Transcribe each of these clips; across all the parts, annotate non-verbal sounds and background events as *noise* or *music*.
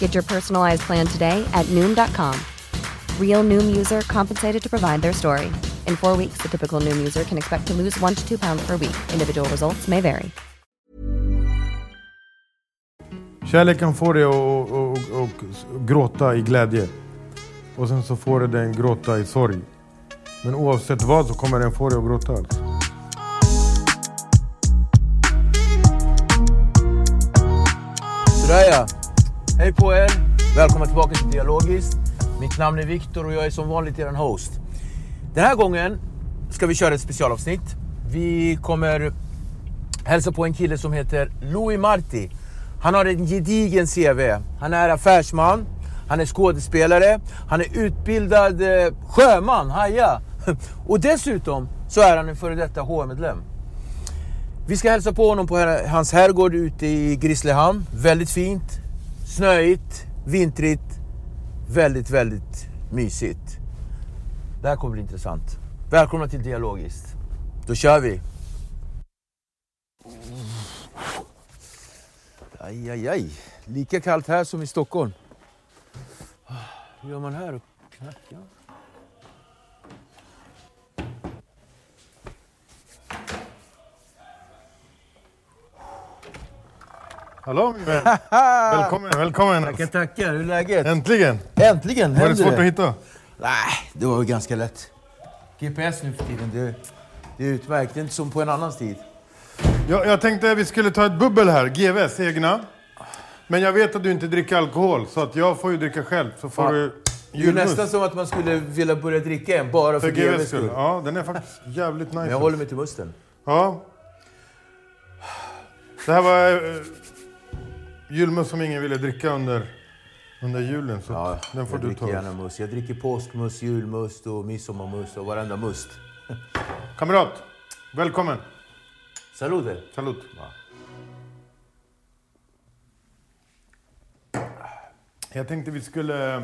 Get your personalized plan today at Noom.com. Real Noom user compensated to provide their story. In four weeks, the typical Noom user can expect to lose one to two pounds per week. Individual results may vary. Kärleken får dig att och, och, och gråta i glädje. Och sen så får du den gråta i sorg. Men oavsett vad så kommer den få dig att gråta. Alltså. Sådär ja. Hej på er. Välkomna tillbaka till Dialogiskt. Mitt namn är Viktor och jag är som vanligt er host. Den här gången ska vi köra ett specialavsnitt. Vi kommer hälsa på en kille som heter Louis Marti. Han har en gedigen CV. Han är affärsman, han är skådespelare, han är utbildad eh, sjöman, haja. *laughs* Och dessutom så är han en före detta HR-medlem. Vi ska hälsa på honom på hans herrgård ute i Grisslehamn. Väldigt fint, snöigt, vintrigt, väldigt, väldigt mysigt. Det här kommer bli intressant. Välkomna till Dialogiskt. Då kör vi! Aj, aj, aj. Lika kallt här som i Stockholm. Ah, hur gör man här? uppe? Hallå min vän! *laughs* välkommen, välkommen! Tackar, tackar. Hur är läget? Äntligen! Äntligen Var det svårt att hitta? Nej, det var ganska lätt. GPS nu för tiden, det, det är utmärkt. Det är inte som på en annan tid. Jag, jag tänkte att vi skulle ta ett bubbel här, GVs egna. Men jag vet att du inte dricker alkohol, så att jag får ju dricka själv. Så får Ja. du Det är nästan som att man skulle vilja börja dricka en bara för, För GVs GVs skull. skull. Ja, den är faktiskt *laughs* jävligt nice. Men jag håller mig till musten. Ja. Det här var eh, julmust som ingen ville dricka under, under julen. Så Ja, den får jag du dricker ta. gärna must. Jag dricker påskmust, julmust och midsommarmust och varenda must. Kamrat, välkommen. Saluter! Salut. Jag tänkte vi skulle eh,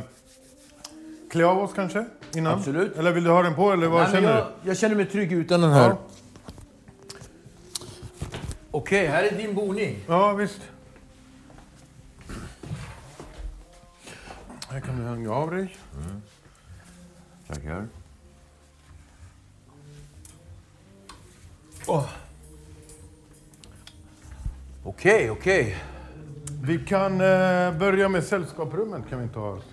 klä av oss kanske innan. Absolut. Eller vill du ha den på eller vad Nej, känner jag, jag känner mig trygg utan den här. Ja. Okej, här är din boning. du? Ja, visst. Här kan du hänga av dig. Tackar. Åh. Okej, okej. Vi kan eh, börja med sällskaprummet kan vi ta oss.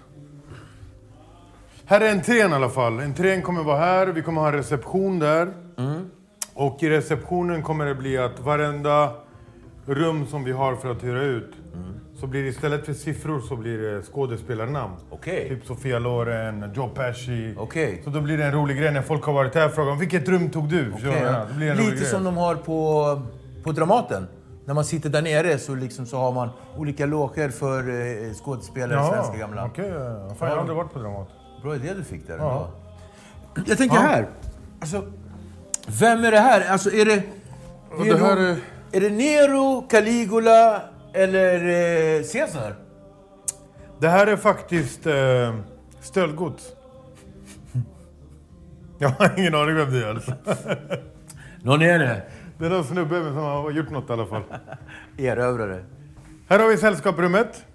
Här är entrén i alla fall. Entrén kommer vara här, vi kommer ha en reception där. Och i receptionen kommer det bli att varenda rum som vi har för att hyra ut så blir det istället för siffror så blir det skådespelarnamn. Okej. Typ Sofia Loren, Joe Pesci. Okej. Så då blir det en rolig grej när folk har varit här och frågar vilket rum tog du? En rolig Lite som de har på, på Dramaten. När man sitter där nere så, liksom så har man olika loger för eh, skådespelare, svenska gamla. Okej, ja. Fan, jag har aldrig varit på Dramat. Bra idé du fick där Ja. ändå. Jag tänker Ja. här. Alltså, vem är det här? Alltså, är det... Och det här är- är det Nero, Caligula eller eh, Caesar? Det här är faktiskt eh, stöldgods. Jag har ingen aning vem det är. Alltså. *laughs* Någon är det. Det är någon snubbe som har gjort något i alla fall. *laughs* Erövrare. Här har vi sällskapsrummet.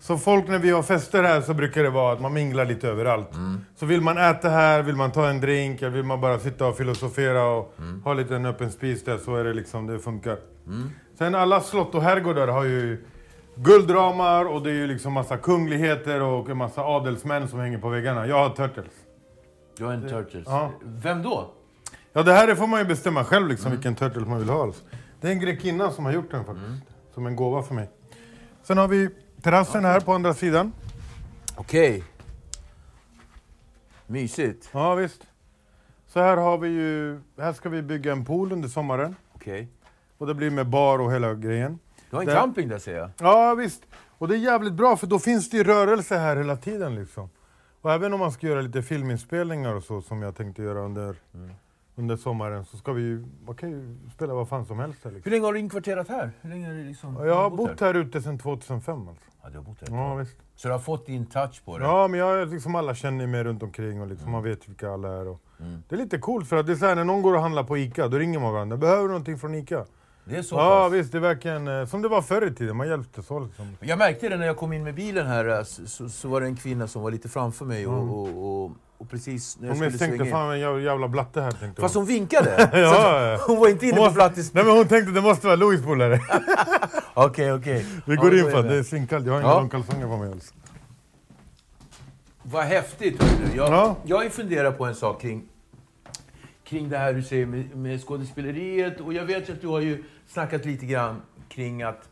Så folk när vi har fester här så brukar det vara att man minglar lite överallt. Så vill man äta här, vill man ta en drink, eller vill man bara sitta och filosofera och ha lite en öppen spis där så är det liksom, det funkar. Sen alla slott och herrgårdar har ju guldramar och det är ju liksom massa kungligheter och en massa adelsmän som hänger på väggarna. Jag har Turtles. Du har en Turtles. Ja. Vem då? Ja, det här får man ju bestämma själv liksom, vilken turtle man vill ha. Alltså. Det är en grekinna som har gjort den faktiskt. Som en gåva för mig. Sen har vi terrassen här på andra sidan. Okej. Mysigt. Ja, visst. Så här har vi ju... Här ska vi bygga en pool under sommaren. Okej. Och det blir med bar och hela grejen. Du har en Där- camping där ser jag. Ja, visst. Och det är jävligt bra för då finns det ju rörelse här hela tiden liksom. Och även om man ska göra lite filminspelningar och så som jag tänkte göra under, under sommaren så ska vi ju... Man kan ju spela vad fan som helst här Hur liksom. länge har du inkvarterat här? Hur länge har du liksom Ja, Jag har bott här ute sedan 2005 alltså. Ja, du har bott här. Ja, visst. Så du har fått din touch på det? Ja, men jag, är liksom alla känner mig runt omkring och liksom, man vet vilka alla är. Och Det är lite coolt för att det är så här, när någon går och handlar på ICA, då ringer man varandra. Behöver du någonting från ICA? Det är så Ja, pass? visst. Det är verkligen eh, som det var förr i tiden. Man hjälptes åt liksom. Jag märkte det när jag kom in med bilen här, eh, så, så, så var det en kvinna som var lite framför mig och, och, och, och precis när jag Hon misstänkte svänga fan en jävla, blatte här tänkte Fast hon. hon vinkade! Ja, *laughs* Så ja. *laughs* hon var inte inne på plattis. Nej men hon tänkte det måste vara Louis polare. *laughs* Okej, okej. Vi Ja, går då in för det. är svinkallt. Jag har inga Ja. långkalsonger på mig alls. Vad häftigt, hörru du. Jag, Ja. jag funderat på en sak kring, kring det här du säger med, med skådespeleriet. Och jag vet ju att du har ju snackat lite grann kring att,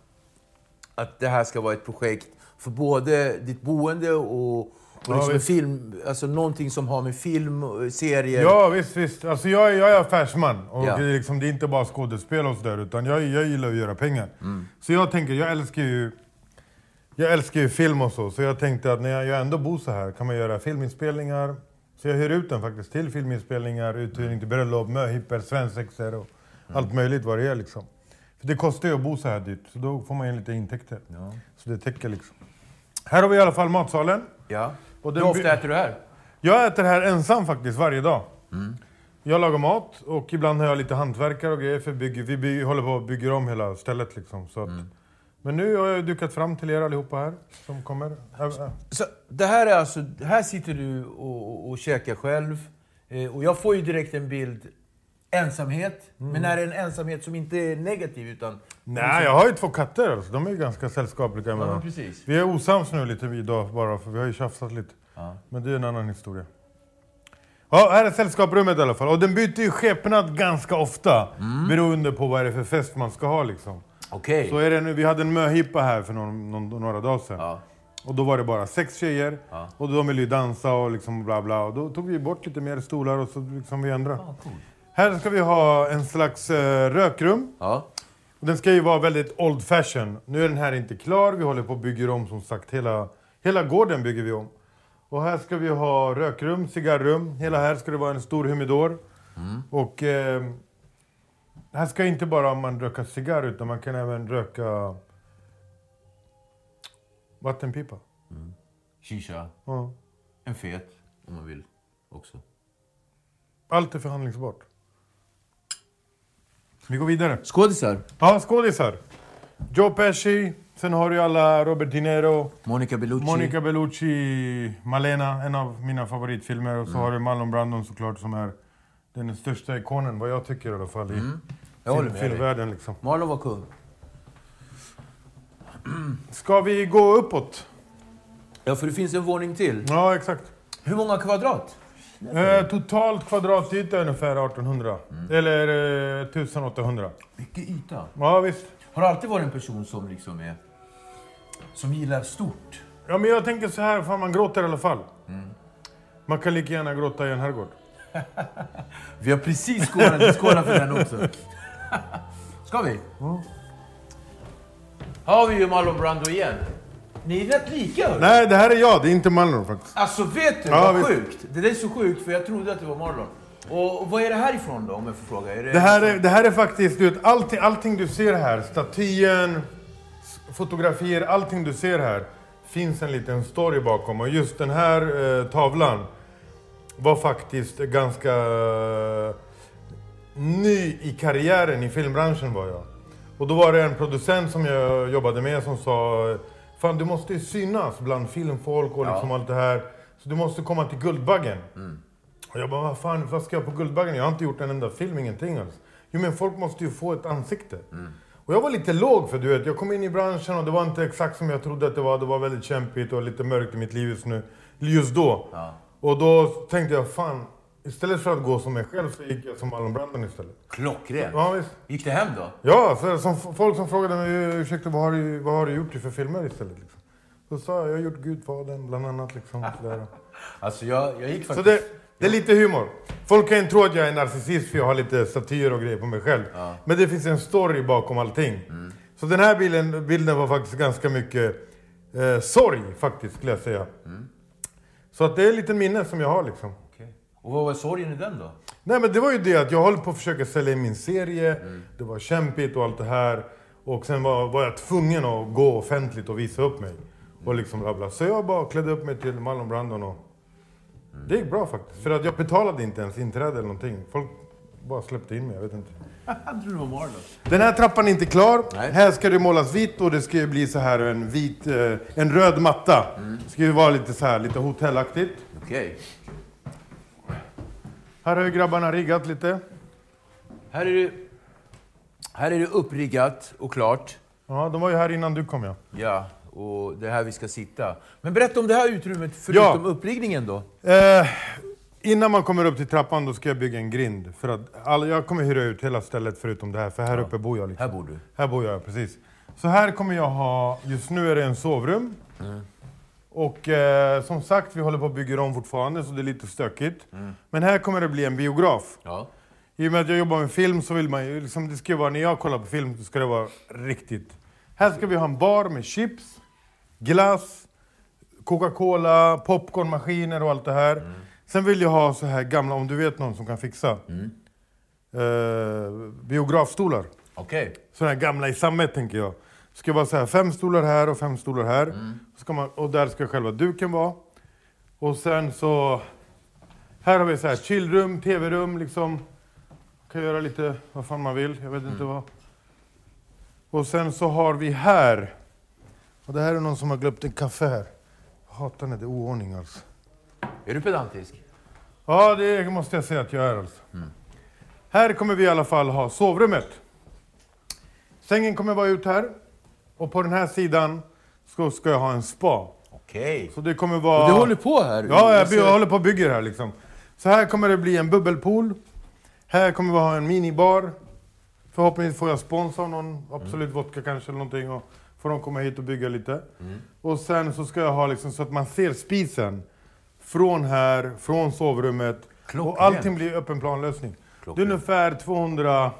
att det här ska vara ett projekt för både ditt boende och, och Ja, liksom visst. film, alltså någonting som har med film, och serier... Ja visst, visst. Alltså jag, jag är affärsman. Och Ja. det, är liksom, det är inte bara skådespel och sådär. Utan jag, jag gillar att göra pengar. Mm. Så jag tänker, jag älskar ju... Jag älskar ju film och så. Så jag tänkte att när jag, jag ändå bor så här kan man göra filminspelningar. Så jag hyr ut den faktiskt till filminspelningar, uthyrning till bröllop, möhippor, svensexor och Mm. allt möjligt vad det är liksom. För det kostar ju att bo så här dyrt. Så då får man ju lite intäkter. Så det täcker liksom. Här har vi i alla fall matsalen. ja. Och Hur ofta äter du här? jag äter här ensam faktiskt varje dag. Mm. Jag lagar mat och ibland har jag lite hantverkare och grejer för bygger, vi bygger, håller på att bygga om hela stället liksom. Så att, Mm. Men nu har jag dukat fram till er allihopa här som kommer. Så det här är alltså, här sitter du och, och, käkar själv. Eh, och jag får ju direkt en bild ensamhet. Men är det en ensamhet som inte är negativ utan... Nej, jag har ju två katter alltså. De är ju ganska sällskapliga med Ja, precis. Vi är osams nu lite idag bara för vi har ju tjafsat lite. Men det är en annan historia. Ja, här är sällskapsrummet i alla fall. Och den byter ju skepnad ganska ofta. Mm. Beroende på vad det är för fest man ska ha liksom. Okej. Så är det nu, vi hade en möhippa här för någon, någon, några dagar sedan. Ja. Och då var det bara sex tjejer. Ja. Och de ville ju dansa och liksom bla bla. Och då tog vi bort lite mer stolar och så liksom vi ändrade. Här ska vi ha en slags eh, rökrum. Ja. Och Den ska ju vara väldigt old fashion. Nu är den här inte klar. Vi håller på att bygga om som sagt. Hela, hela gården bygger vi om. Och här ska vi ha rökrum, cigarrum. Hela här ska det vara en stor humidor. Och eh, här ska inte bara man röka cigarr utan man kan även röka vattenpipa. Shisha. Ja. En fet, om man vill också. Allt är förhandlingsbart. Vi går vidare. Skådisar. Ja, skådisar. Joe Pesci, sen har du alla Robert De Niro, Monica Bellucci. Monica Bellucci, Malena, en av mina favoritfilmer. Och så har du Marlon Brandon såklart som är den största ikonen, vad jag tycker i alla fall, i Jag håller film, filmvärlden. Liksom. Marlon var kung. Ska vi gå uppåt? Ja, för det finns en våning till. Ja, exakt. Hur många kvadrat? Eh, totalt kvadраtyta är ungefär 1800. Eller eh, 1800. Mycket yta. Ja, visst. Har du alltid varit en person som liksom är... Som gillar stort? Ja, men jag tänker så här, fan man gråter i alla fall. Man kan lika gärna gråta i en herrgård. *laughs* Vi har precis skålat, vi skålar för den också. Ska vi? Har vi ju Marlon Brando igen. Ni är rätt lika hörru. Nej, det här är jag, det är inte Marlon faktiskt. Alltså vet du Ja, vad visst. sjukt? Det där är så sjukt för jag trodde att det var Marlon. Och, vad är det här ifrån då om jag får fråga? Är det, Det här är, det här är faktiskt, du vet, allting, allting du ser här, statyn, fotografier, allting du ser här, finns en liten story bakom. Och just den här eh, tavlan var faktiskt ganska eh, ny i karriären i filmbranschen var jag. Och då var det en producent som jag jobbade med som sa Fan du måste synas bland filmfolk och liksom allt det här. Så du måste komma till Guldbaggen. Och jag bara, vad fan, vad ska jag på Guldbaggen? Jag har inte gjort en enda film, ingenting alls. Jo men folk måste ju få ett ansikte. Och jag var lite låg för du vet, jag kom in i branschen och det var inte exakt som jag trodde att det var. Det var väldigt kämpigt och lite mörkt i mitt liv just nu. Just då. Och då tänkte jag, fan, istället för att gå som mig själv så gick jag som Marlon Brando istället. Klockrent. Ja, visst. Gick det hem då? Ja, för som, folk som frågade mig, ursäkta vad har du, vad har du gjort för filmer istället? Liksom. Då sa jag, jag har gjort Gudfadern bland annat. Liksom. *laughs* Alltså jag, jag gick Så faktiskt... det, det är lite humor. Folk kan ju tro att jag är narcissist för jag har lite satir och grejer på mig själv. Men det finns en story bakom allting. Så den här bilden, bilden var faktiskt ganska mycket eh, sorg faktiskt, skulle jag säga. Så att det är en liten minne som jag har liksom. Och vad var sorgen i den då? Nej men det var ju det att jag håller på att försöka sälja in min serie. Det var kämpigt och allt det här. Och sen var, var jag tvungen att gå offentligt och visa upp mig. Och liksom bla bla. Så jag bara klädde upp mig till Marlon Brandon och... Det gick bra faktiskt. För att jag betalade inte ens inträde eller någonting. Folk bara släppte in mig, jag vet inte. *laughs* Var Marlon. Den här trappan är inte klar. Nej. Här ska det målas vitt och det ska ju bli så här en vit, eh, en röd matta. Det ska ju vara lite så här, lite hotellaktigt. Okej. Här har ju grabbarna riggat lite. Här är det... Här är det uppriggat och klart. Ja, de var ju här innan du kom ja. Ja, och det är här vi ska sitta. Men berätta om det här utrymmet förutom Ja. uppriggningen då. Eh, innan man kommer upp till trappan då ska jag bygga en grind. För att all, jag kommer hyra ut hela stället förutom det här, för här uppe bor jag. Liksom. Här bor du. Här bor jag, precis. Så här kommer jag ha, just nu är det en sovrum. Och eh, som sagt, vi håller på att bygga om fortfarande så det är lite stökigt. Men här kommer det bli en biograf. Ja. I och med att jag jobbar med film så vill man ju, liksom, det ska vara, när jag kollar på film så ska det vara riktigt. Här ska vi ha en bar med chips, glass, Coca-Cola, popcornmaskiner och allt det här. Sen vill jag ha så här gamla, om du vet någon som kan fixa, eh, biografstolar. Okej. Sådana här gamla i sammet tänker jag. Det ska vara så här, fem stolar här och fem stolar här. Ska man, och där ska själva duken vara. Och sen så... Här har vi så här chillrum, tv-rum liksom. Kan göra lite vad fan man vill, jag vet inte vad. Och sen så har vi här. Och det här är någon som har glömt en kaffe här. Jag hatar när det är oordning alltså. Är du pedantisk? Ja, det måste jag säga att jag är alltså. Här kommer vi i alla fall ha sovrummet. Sängen kommer vara ut här. Och på den här sidan ska, ska jag ha en spa. Okej. Så det kommer vara... Och du håller på här? Ja, jag, jag håller på och bygger här liksom. Så här kommer det bli en bubbelpool. Här kommer vi ha en minibar. Förhoppningsvis får jag sponsor någon Absolut Vodka kanske eller någonting. Och får de komma hit och bygga lite. Och sen så ska jag ha liksom så att man ser spisen. Från här, från sovrummet. Klockrent. Och allting blir öppen planlösning. Det är Klockrent. ungefär 200...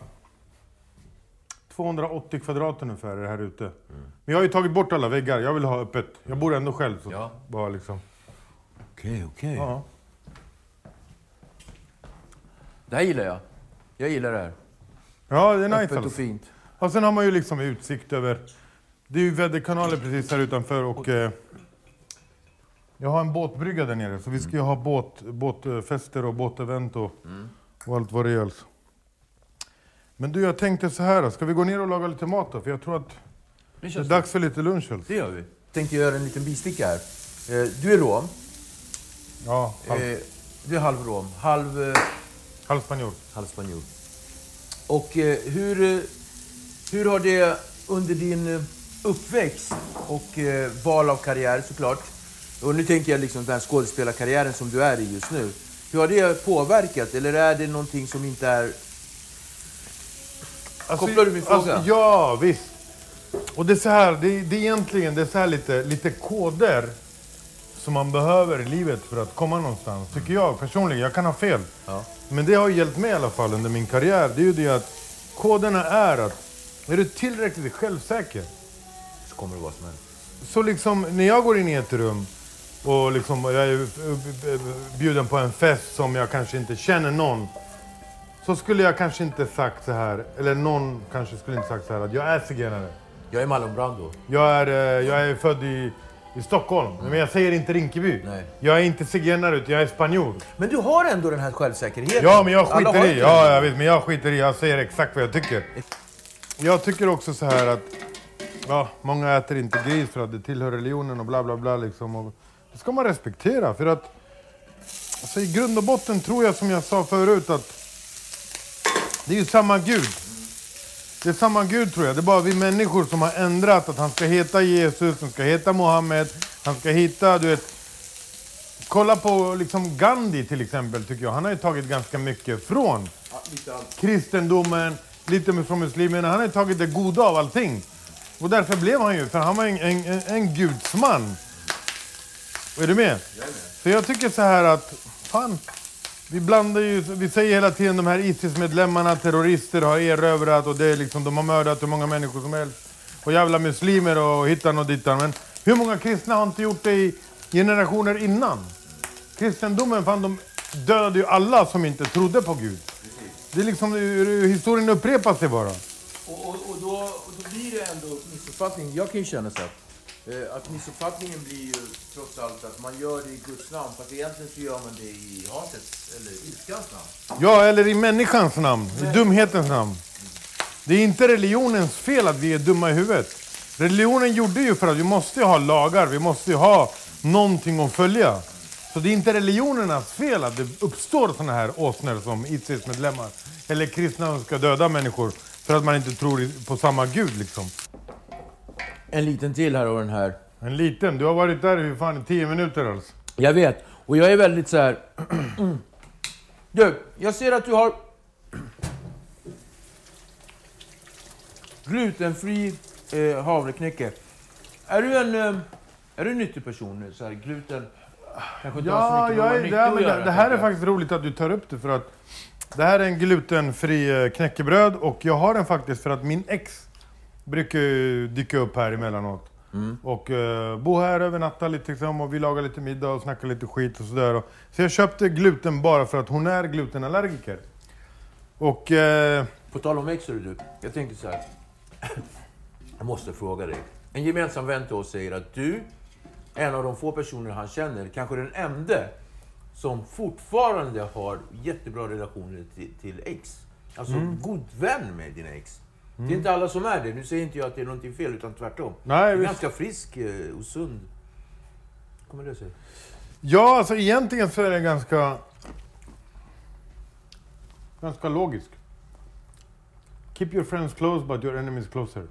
280 kvadrat ungefär är det här ute. Men jag har ju tagit bort alla väggar. Jag vill ha öppet. Jag bor ändå själv. Så Ja. bara liksom. Okej, okej. Ja. Det här gillar jag. Jag gillar det här. Ja, det är nice Öppet och alltså. fint. Och sen har man ju liksom utsikt över... Det är ju väderkanaler precis här utanför och... Eh, jag har en båtbrygga där nere, så vi ska ju ha båt, båtfester och båtevent och, och allt vad det är alltså. Men du, jag tänkte så här. Ska vi gå ner och laga lite mat då? För jag tror att Det är dags för lite lunch alltså. Det gör vi. Tänkte göra en liten bisticka här. Eh, Du är rom. Ja, halv, Eh, Du är halv rom. Halv, eh, halv spanjor. halv spanjor. Och hur, hur har det under din uppväxt och val av karriär såklart. Och nu tänker jag liksom den skådespelarkarriären som du är i just nu. Hur har det påverkat? Eller är det någonting som inte är... Kopplar du min fråga? Alltså, ja, visst. Och det är så här, det, det är egentligen det är så här lite, lite koder som man behöver i livet för att komma någonstans. Tycker jag personligen. Jag kan ha fel. Ja. Men det har hjälpt mig i alla fall under min karriär. Det är ju det att koderna är att är du tillräckligt självsäker Så kommer det vara som helst. så liksom, när jag går in i ett rum och liksom, jag är bjuden på en fest som jag kanske inte känner någon. Så skulle jag kanske inte sagt så här, eller någon kanske skulle inte sagt så här att jag är zigenare. Jag är Marlon Brando. Jag är, eh, jag är född i, i Stockholm, men jag säger inte Rinkeby. Nej. Jag är inte zigenare, utan jag är spanjor. Men du har ändå den här självsäkerheten. Ja, men jag skiter i. Ja, jag vet, men jag skiter i. Jag säger exakt vad jag tycker. jag tycker också så här att ja, många äter inte gris för att det tillhör religionen och bla bla bla. Liksom. Och det ska man respektera. För att alltså, i grund och botten tror jag som jag sa förut att det är ju samma Gud. Det är samma Gud tror jag. Det är bara vi människor som har ändrat att han ska heta Jesus, han ska heta Mohammed, han ska hitta, du vet. Kolla på liksom Gandhi till exempel tycker jag. Han har ju tagit ganska mycket från kristendomen, lite från muslimerna. Han har ju tagit det goda av allting. Och därför blev han ju, för han var en, en, en, en gudsman. Är du med? Så jag tycker så här att, fan. Vi blandar ju, vi säger hela tiden de här ISIS-medlemmarna, terrorister har erövrat och det är liksom, de har mördat hur många människor som helst. Och jävla muslimer och hittan och dittan. Men hur många kristna har inte gjort det i generationer innan? Kristendomen, fan de dödade ju alla som inte trodde på Gud. Det är liksom, historien upprepar sig bara. Och, och, och, då, och då blir det ändå missuppfattning. Jag kan ju känna så här, eh, att missuppfattningen blir ju trots allt att man gör det i Guds namn, fast egentligen så gör man det i hatets eller ilskans namn. Ja, eller i människans namn, i dumhetens namn. Det är inte religionens fel att vi är dumma i huvudet. Religionen gjorde ju för att vi måste ha lagar, vi måste ha någonting att följa. Så det är inte religionernas fel att det uppstår sådana här åsnor som ISIS-medlemmar. Eller kristna som ska döda människor för att man inte tror på samma gud liksom. En liten till här och den här. En liten? Du har varit där i fan tio minuter alltså. Jag vet. Och jag är väldigt så här. *clears throat* Du, jag ser att du har *clears throat* glutenfri eh, havreknäcke. Är du en, eh, är du en nyttig person? Så här, gluten kanske inte har så Ja, mycket jag är, att men göra, det, här är jag. faktiskt roligt att du tar upp det för att det här är en glutenfri eh, knäckebröd och jag har den faktiskt för att min ex brukar ju dyka upp här emellanåt. Och uh, bo här över natten lite liksom, och vi lagar lite middag och snackar lite skit och sådär. Så jag köpte gluten bara för att hon är glutenallergiker. Och eh, På tal om hörru du. Jag tänker så här. *clears throat* Jag måste fråga dig. En gemensam vän till oss säger att du, en av de få personer han känner, kanske den enda som fortfarande har jättebra relationer till, till ex. Alltså god vän med dina ex. Det är inte alla som är det. Nu säger inte jag att det är någonting fel, utan tvärtom. Nej, du är visst. ganska frisk eh, och sund. kommer det sig? ja, alltså egentligen så är det ganska... Ganska logiskt. Keep your friends close but your enemies closer.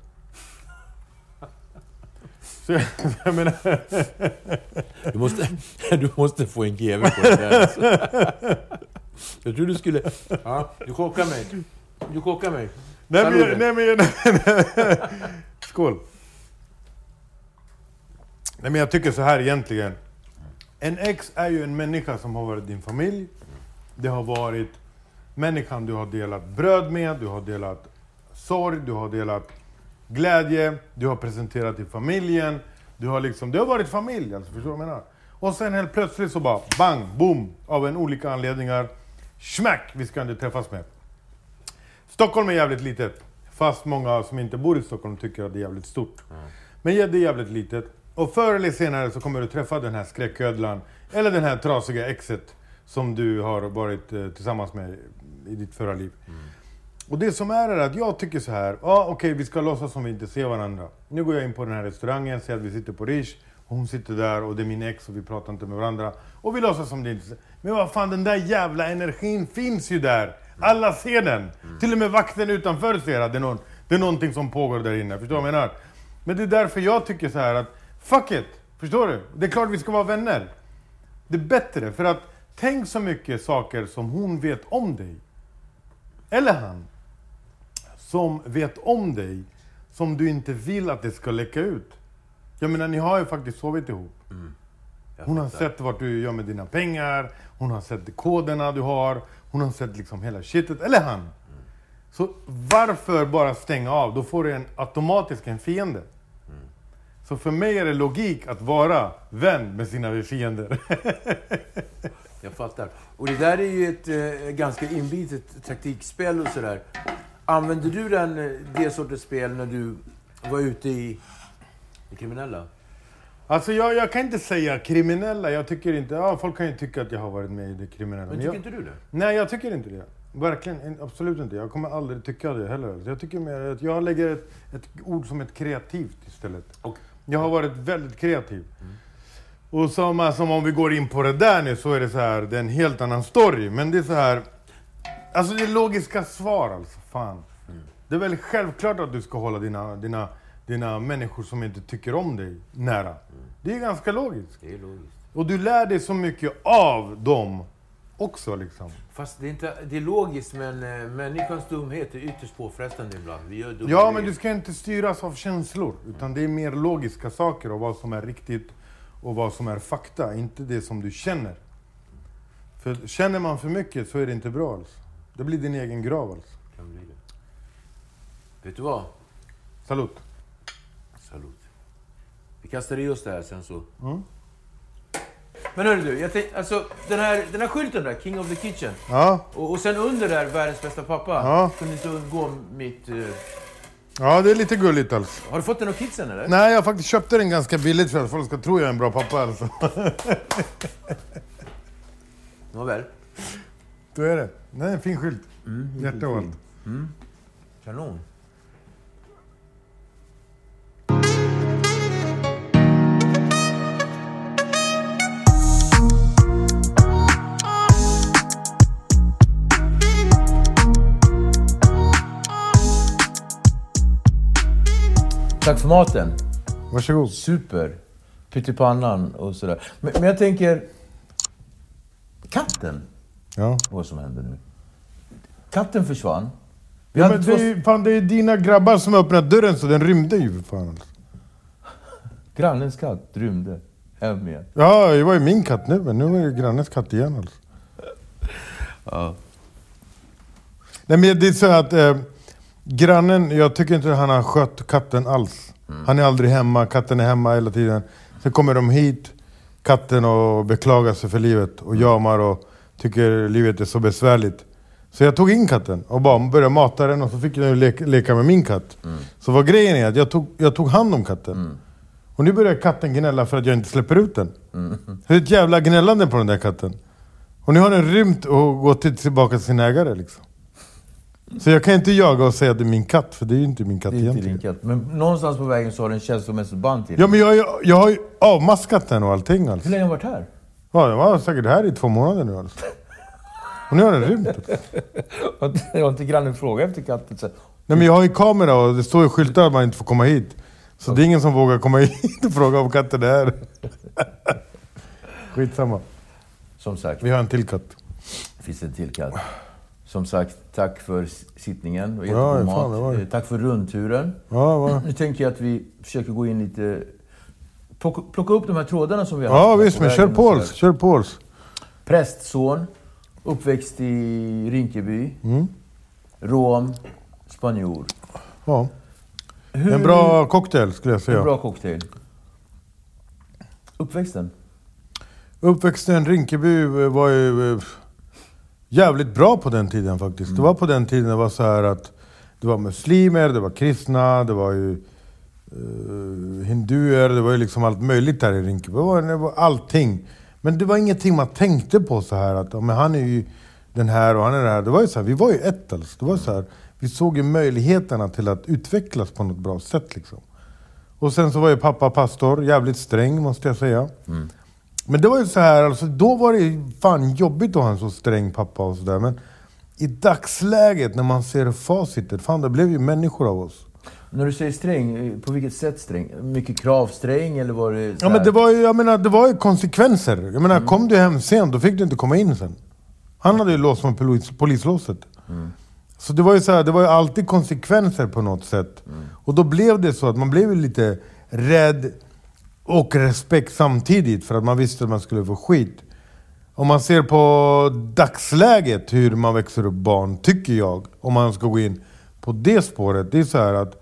Så *laughs* jag, så jag menar... Du måste, du måste få en GV på det där. Alltså. Jag tror du skulle... Ja, du chockar mig. Du chockar mig. Nej men, nej, men, jag- nej, men, Skål. Nej men jag tycker så här egentligen. En ex är ju en människa som har varit din familj. Det har varit människan du har delat bröd med, du har delat sorg, du har delat glädje, du har presenterat i familjen. Du har liksom, det har varit familj alltså, förstår du vad jag menar? Och sen helt plötsligt så bara bang, boom, av en olika anledningar. Smack, vi ska inte träffas med. Stockholm är jävligt litet. Fast många som inte bor i Stockholm tycker att det är jävligt stort. Men ja, det är jävligt litet. Och förr eller senare så kommer du träffa den här skräcködlan. Eller den här trasiga exet. Som du har varit eh, tillsammans med i ditt förra liv. Och det som är är att jag tycker så här. Ja, okej, vi ska låtsas som vi inte ser varandra. Nu går jag in på den här restaurangen, säger att vi sitter på Rish. Och hon sitter där och det är min ex och vi pratar inte med varandra. Och vi låtsas som det inte... Men vad fan, den där jävla energin finns ju där. Alla ser den. Till och med vakten utanför ser att det är, någon, det är någonting som pågår där inne. Förstår du vad jag menar? Men det är därför jag tycker så här att, fuck it! Förstår du? Det är klart vi ska vara vänner. Det är bättre, för att tänk så mycket saker som hon vet om dig. Eller han. Som vet om dig, som du inte vill att det ska läcka ut. Jag menar, ni har ju faktiskt sovit ihop. Hon har sett vart du gör med dina pengar, hon har sett koderna du har, hon har sett liksom hela shitet. Eller han. Så varför bara stänga av? Då får du en, automatiskt en fiende. Så för mig är det logik att vara vän med sina fiender. *laughs* Jag fattar. Och det där är ju ett eh, ganska inbitet taktikspel och sådär. Använde du den, eh, det sortens spel när du var ute i det kriminella? Alltså jag, jag kan inte säga kriminella, jag tycker inte... Ja, folk kan ju tycka att jag har varit med i det kriminella. Men jag, tycker inte du det? Nej, jag tycker inte det. Verkligen, absolut inte. Jag kommer aldrig tycka det heller. Jag tycker mer att jag lägger ett, ett ord som ett kreativt istället. Och- Jag har varit väldigt kreativ. Och som, som om vi går in på det där nu så är det så här, det är en helt annan story. Men det är så här, alltså det är logiska svar alltså. Fan. Det är väl självklart att du ska hålla dina, dina, dina människor som inte tycker om dig nära. Det är ganska logiskt. Det är logiskt. Och du lär dig så mycket av dem också liksom. Fast det är, inte, det är logiskt, men eh, människans dumhet är ytterst påfrestande ibland. Vi gör Ja, men du ska inte styras av känslor. Utan det är mer logiska saker och vad som är riktigt och vad som är fakta. Inte det som du känner. För känner man för mycket så är det inte bra alls. Det blir din egen grav alltså. Kan bli det. Vet du vad? Salut. Vi kastar i oss det här sen så. Mm. Men hörru du, jag tänk, alltså, den, här, den här skylten där, King of the Kitchen. Ja, Och, och sen under där, världens bästa pappa. Ja. Kunde inte undgå mitt... eh, ja det är lite gulligt alltså. har du fått den av kidsen eller? Nej, jag faktiskt köpte den ganska billigt för att folk ska tro jag är en bra pappa alltså. *laughs* Nåväl. Då är det. Nej, en fin skylt. Hjärta och allt. Kanon. Tack för maten. Varsågod. Super. Pyttipannan och sådär. Men, men jag tänker... Katten. Ja. Vad som händer nu. Katten försvann. Vi Ja, men två... det, är, fan, det är dina grabbar som har öppnat dörren så den rymde ju för fan. Alltså. Grannens katt rymde hem igen. Ja, det var ju min katt nu, men nu är det grannens katt igen alltså. Ja. Nej men det är så att eh, grannen, jag tycker inte han har skött katten alls. Han är aldrig hemma, katten är hemma hela tiden. Sen kommer de hit, katten och beklagar sig för livet och jamar och tycker livet är så besvärligt. Så jag tog in katten och bara började mata den och så fick den leka, leka med min katt. Så vad grejen är att jag tog, jag tog hand om katten. Och nu börjar katten gnälla för att jag inte släpper ut den. Det är ett jävla gnällande på den där katten. Och nu har den rymt och gått till- tillbaka till sin ägare liksom. Så jag kan inte jaga och säga att det är min katt, för det är ju inte min katt Det är inte egentligen. din katt. Men någonstans på vägen så har den känslomässigt band till Ja men jag, ju- jag har ju avmaskat den och allting alltså. Hur länge har den varit här? Ja, den var säkert här i två månader nu alltså. Och nu har den rymt. Alltså. *laughs* Jag har inte grannen frågat efter katten. Så. Nej men jag har ju kamera och det står ju skyltar att man inte får komma hit. Så det är ingen som vågar komma *laughs* hit och fråga om katten är här. Skitsamma. Som sagt, Vi har en till katt. det finns en till katt. Som sagt, tack för sittningen och Ja, jättegod fan, det var mat. det. Eh, Tack för rundturen. Ja, va? Nu tänker jag att vi försöker gå in lite... Plocka, upp de här trådarna som vi har Ja haft visst, på men kör Pauls. sådär. Kör Pauls. Prästson, uppväxt i Rinkeby. Mm. Rom, spanjor. Ja. Hur, En bra cocktail skulle jag säga. en bra cocktail. Uppväxten? Uppväxten Rinkeby eh, var ju eh, jävligt bra på den tiden faktiskt. Det var på den tiden det var så här att det var muslimer, det var kristna, det var ju uh, hinduer, det var ju liksom allt möjligt där i Rinkeby. Det var, det var allting. Men det var ingenting man tänkte på så här att men han är ju den här och han är det här. Det var ju så här, vi var ju ett alltså. Det var så här, vi såg ju möjligheterna till att utvecklas på något bra sätt liksom. Och sen så var ju pappa pastor, jävligt sträng måste jag säga. Mm. Men det var ju så här, alltså, då var det fan jobbigt att ha en så sträng pappa och sådär. Men i dagsläget när man ser facitet, fan det blev ju människor av oss. När du säger sträng, på vilket sätt sträng? Mycket kravsträng eller var det Ja men det var ju, jag menar, det var ju konsekvenser. Jag menar, kom du hem sent då fick du inte komma in sen. Han hade ju låst med polis, polislåset. Så det var ju så här, det var ju alltid konsekvenser på något sätt. Och då blev det så att man blev lite rädd och respekt samtidigt för att man visste att man skulle få skit. Om man ser på dagsläget hur man växer upp barn, tycker jag, om man ska gå in på det spåret, det är så här att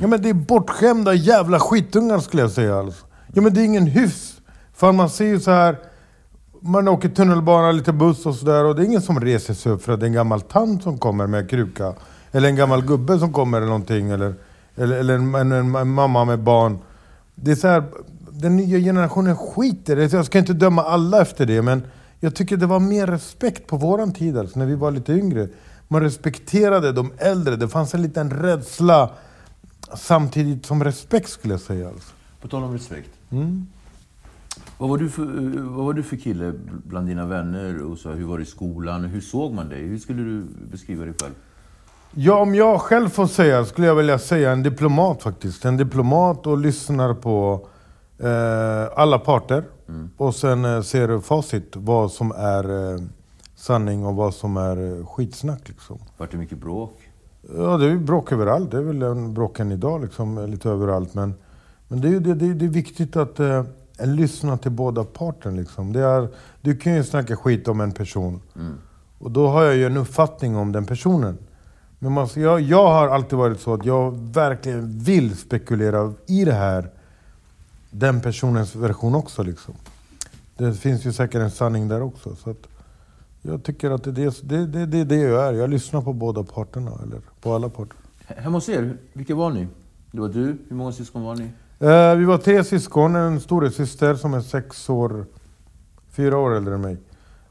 Ja men det är bortskämda jävla skitungar skulle jag säga alltså. Ja men det är ingen hyfs. För man ser ju så här man åker tunnelbana, lite buss och sådär och det är ingen som reser sig upp för att det är en gammal tant som kommer med kruka. Eller en gammal gubbe som kommer eller någonting. Eller, eller, eller en, en, en, en mamma med barn. Det är så här, den nya generationen skiter i. Jag ska inte döma alla efter det men jag tycker det var mer respekt på våran tid, alltså, när vi var lite yngre. Man respekterade de äldre, det fanns en liten rädsla samtidigt som respekt skulle jag säga. Alltså. På tal om respekt. Mm. Vad, var du för, vad var du för kille bland dina vänner? Och så, hur var det i skolan? Hur såg man dig? Hur skulle du beskriva dig själv? Ja, om jag själv får säga skulle jag vilja säga en diplomat faktiskt. En diplomat och lyssnar på eh, alla parter. Och sen eh, ser facit, vad som är eh, sanning och vad som är eh, skitsnack. Liksom. Vart det mycket bråk? Ja, det är ju bråk överallt. Det är väl en bråken idag, liksom, eh, lite överallt. Men, men det, är det, det, det är viktigt att eh, lyssna till båda parter. Liksom. Det är, du kan ju snacka skit om en person. Och då har jag ju en uppfattning om den personen. Men man, jag, jag har alltid varit så att jag verkligen vill spekulera i det här. Den personens version också. Liksom. Det finns ju säkert en sanning där också. Så att jag tycker att det är det, det, det, det, jag är. Jag lyssnar på båda parterna, eller på alla parter. Hemma hos er, vilka var ni? Det var du. Hur många syskon var ni? Eh, vi var tre syskon, en storasyster som är sex år, fyra år äldre än mig.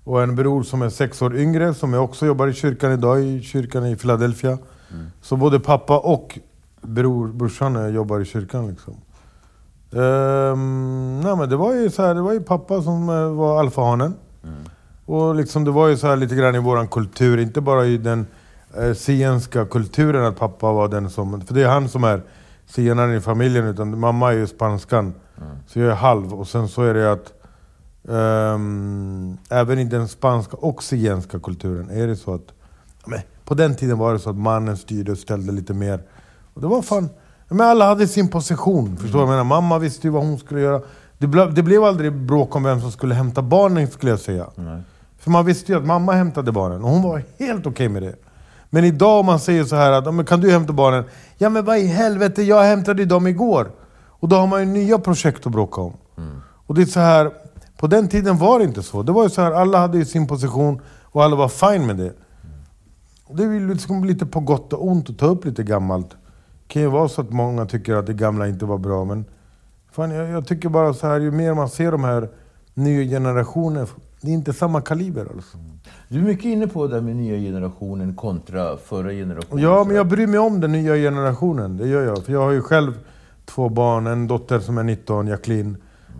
Och en bror som är sex år yngre, som jag också jobbar i kyrkan idag, i kyrkan i Philadelphia. Så både pappa och bror, brorsan jobbar i kyrkan liksom. Ehm, nej men det var ju så här, det var ju pappa som eh, var alfahanen. Och liksom det var ju så här lite grann i vår kultur, inte bara i den eh, zigenska kulturen att pappa var den som... För det är han som är zigenaren i familjen, utan mamma är ju spanskan. Så jag är halv. Och sen så är det att ehm, även i den spanska och zigenska kulturen är det så att... Men, på den tiden var det så att mannen styrde och ställde lite mer. Och det var fan... Men alla hade sin position. Förstår du jag menar? Mamma visste ju vad hon skulle göra. Det, ble, det blev aldrig bråk om vem som skulle hämta barnen skulle jag säga. För man visste ju att mamma hämtade barnen och hon var helt okej med det. Men idag om man säger så här att "Ja, men kan du hämta barnen? Ja men vad i helvete, jag hämtade dem igår. Och då har man ju nya projekt att bråka om. Och det är så här, på den tiden var det inte så. Det var ju så här, alla hade ju sin position och alla var fine med det. Det är liksom lite på gott och ont att ta upp lite gammalt. Det kan ju vara så att många tycker att det gamla inte var bra, men fan, jag, jag tycker bara så här, ju mer man ser de här nya generationerna, det är inte samma kaliber alltså. Du är mycket inne på det där med nya generationen kontra förra generationen. Ja, men jag bryr mig om den nya generationen. Det gör jag. För jag har ju själv två barn. En dotter som är 19, Jacqueline.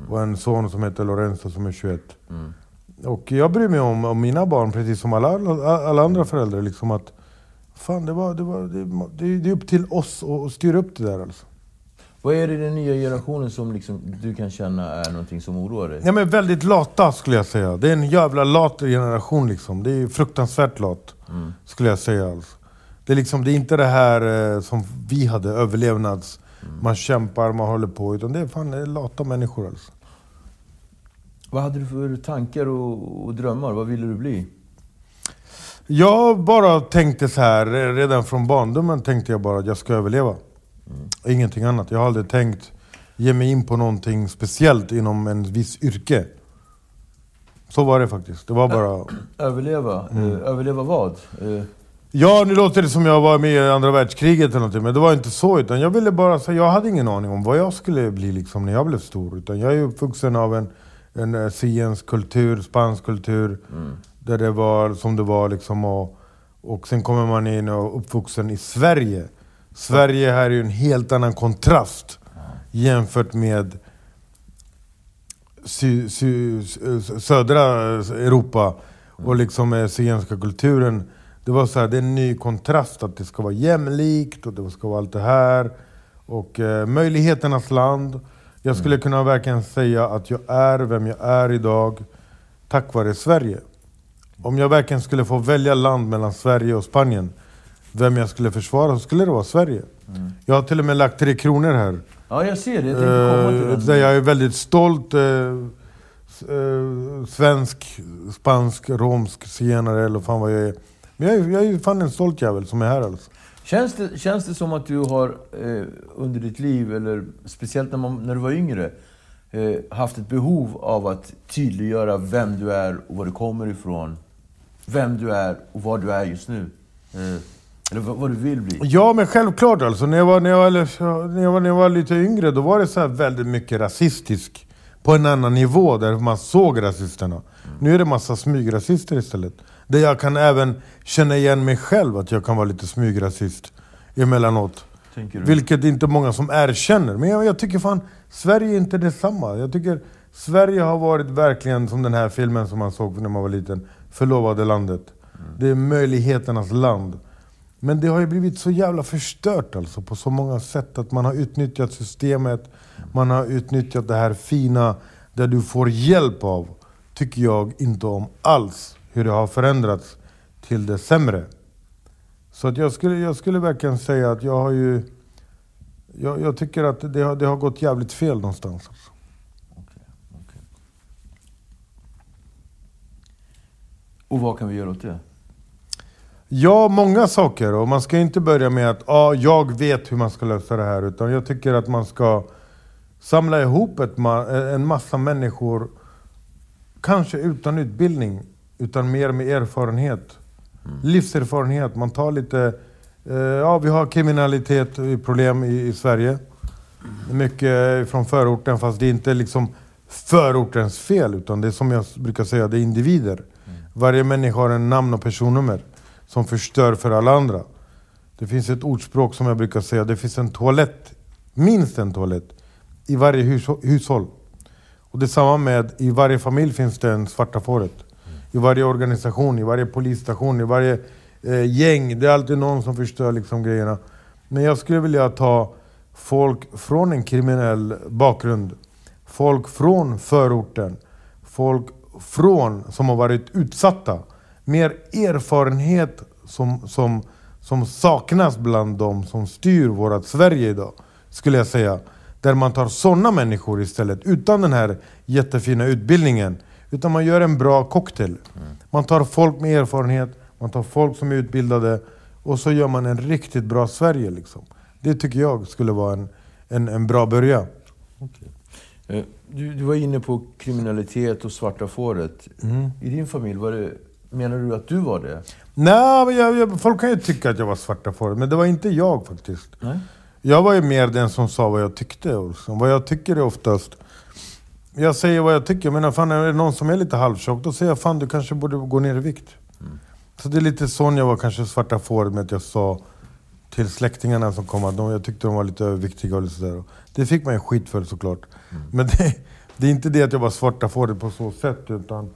Och en son som heter Lorenzo som är 21. Och jag bryr mig om, om mina barn precis som alla, alla, andra föräldrar. Liksom att, fan, det, var, det, var, det, det, det är upp till oss att styra upp det där alltså. Vad är det i den nya generationen som liksom, du kan känna är någonting som oroar dig? Ja, men väldigt lata skulle jag säga. Det är en jävla lat generation liksom. Det är fruktansvärt lat. Skulle jag säga. Alltså. Det, är liksom, det är inte det här eh, som vi hade, överlevnads... Man kämpar, man håller på. Utan det är fan det är lata människor alltså. Vad hade du för tankar och, och drömmar? Vad ville du bli? Jag bara tänkte så här, re- redan från barndomen tänkte jag bara att jag ska överleva. Ingenting annat. Jag har aldrig tänkt ge mig in på någonting speciellt inom en viss yrke. Så var det faktiskt. Det var bara... Överleva? Mm. Överleva vad? Eh, Ja, nu låter det som jag var med i andra världskriget eller någonting, men det var inte så. Utan jag ville bara säga, jag hade ingen aning om vad jag skulle bli liksom när jag blev stor. Utan jag är uppvuxen av en, en eh, zigensk kultur, spansk kultur. Där det var som det var liksom. Och, och sen kommer man in och uppvuxen i Sverige. Sverige här är ju en helt annan kontrast jämfört med sy, sy, södra Europa och liksom eh, zigenska kulturen. Det var så här, det är en ny kontrast att det ska vara jämlikt och det ska vara allt det här. Och eh, möjligheternas land. Jag skulle kunna verkligen säga att jag är vem jag är idag tack vare Sverige. Om jag verkligen skulle få välja land mellan Sverige och Spanien, vem jag skulle försvara, så skulle det vara Sverige. Jag har till och med lagt tre kronor här. ja, jag ser det. Jag komma till Eh, den. jag är väldigt stolt eh, eh, svensk, spansk, romsk zigenare eller fan vad jag är. Men jag är, jag är fan en stolt jävel som är här alltså. Känns det, känns det som att du har eh, under ditt liv, eller speciellt när, man, när du var yngre, eh, haft ett behov av att tydliggöra vem du är och var du kommer ifrån? Vem du är och vad du är just nu? Eh, eller vad, vad du vill bli? Ja men självklart alltså. När jag var, när jag var, när jag var, när jag var lite yngre då var det så väldigt mycket rasistisk på en annan nivå där man såg rasisterna. Nu är det massa smygrasister istället. Där jag kan även känna igen mig själv, att jag kan vara lite smygrasist emellanåt. Vilket inte många som erkänner. Men jag, jag tycker fan, Sverige är inte detsamma. Jag tycker Sverige har varit verkligen som den här filmen som man såg när man var liten. Förlovade landet. Det är möjligheternas land. Men det har ju blivit så jävla förstört alltså på så många sätt. Att man har utnyttjat systemet, man har utnyttjat det här fina, där du får hjälp av. Tycker jag inte om alls hur det har förändrats till det sämre. Så att jag, skulle, jag skulle verkligen säga att jag har ju... Jag, jag tycker att det har, det har gått jävligt fel någonstans. Alltså. Och vad kan vi göra åt det? Ja, många saker. Och man ska inte börja med att ah, jag vet hur man ska lösa det här. Utan jag tycker att man ska samla ihop ett ma- en massa människor, kanske utan utbildning, utan mer med erfarenhet. Livserfarenhet. Man tar lite... Eh, ja, vi har kriminalitet, problem i, i Sverige. Mycket från förorten, fast det är inte liksom förortens fel. Utan det är som jag brukar säga, det är individer. Varje människa har en namn och personnummer som förstör för alla andra. Det finns ett ordspråk som jag brukar säga, det finns en toalett, minst en toalett, i varje hus hushåll. Och det är samma med, i varje familj finns det en svarta fåret. I varje organisation, i varje polisstation, i varje eh, gäng. Det är alltid någon som förstör liksom grejerna. Men jag skulle vilja ta folk från en kriminell bakgrund. Folk från förorten. Folk från, som har varit utsatta. Mer erfarenhet som, som, som saknas bland de som styr vårt Sverige idag. Skulle jag säga. Där man tar sådana människor istället, utan den här jättefina utbildningen. Utan man gör en bra cocktail. Man tar folk med erfarenhet, man tar folk som är utbildade och så gör man en riktigt bra Sverige. Liksom. Det tycker jag skulle vara en, en, en bra början. Eh, Du, du var inne på kriminalitet och svarta fåret. I din familj, var det, menar du att du var det? Nej, men jag, jag, folk kan ju tycka att jag var svarta fåret, men det var inte jag faktiskt. Nej. Jag var ju mer den som sa vad jag tyckte. Och. Vad jag tycker är oftast... Jag säger vad jag tycker, men fan, är det någon som är lite halvtjock, då säger jag fan du kanske borde gå ner i vikt. Så det är lite sån jag var kanske svarta fåret med att jag sa till släktingarna som kom att de, jag tyckte de var lite överviktiga och lite sådär. Det fick man ju skit för såklart. Men det, det är inte det att jag var svarta fåret på så sätt, utan...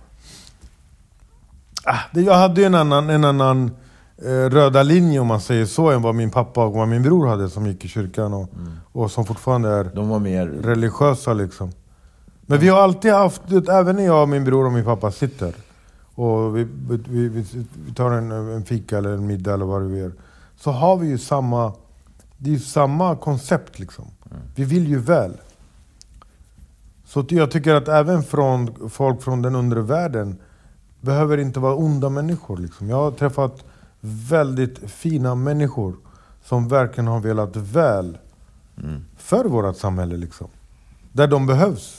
Ah, det, jag hade ju en annan, en annan eh, röda linje om man säger så, än vad min pappa och vad min bror hade som gick i kyrkan och, och som fortfarande är De var mer... religiösa liksom. Men vi har alltid haft, även när jag min bror och min pappa sitter och vi, vi, vi, vi tar en, en fika eller en middag eller vad vi gör. Så har vi ju samma, det är ju samma koncept liksom. Vi vill ju väl. Så jag tycker att även från folk från den undre världen behöver inte vara onda människor. Liksom. Jag har träffat väldigt fina människor som verkligen har velat väl för vårt samhälle. Liksom. Där de behövs.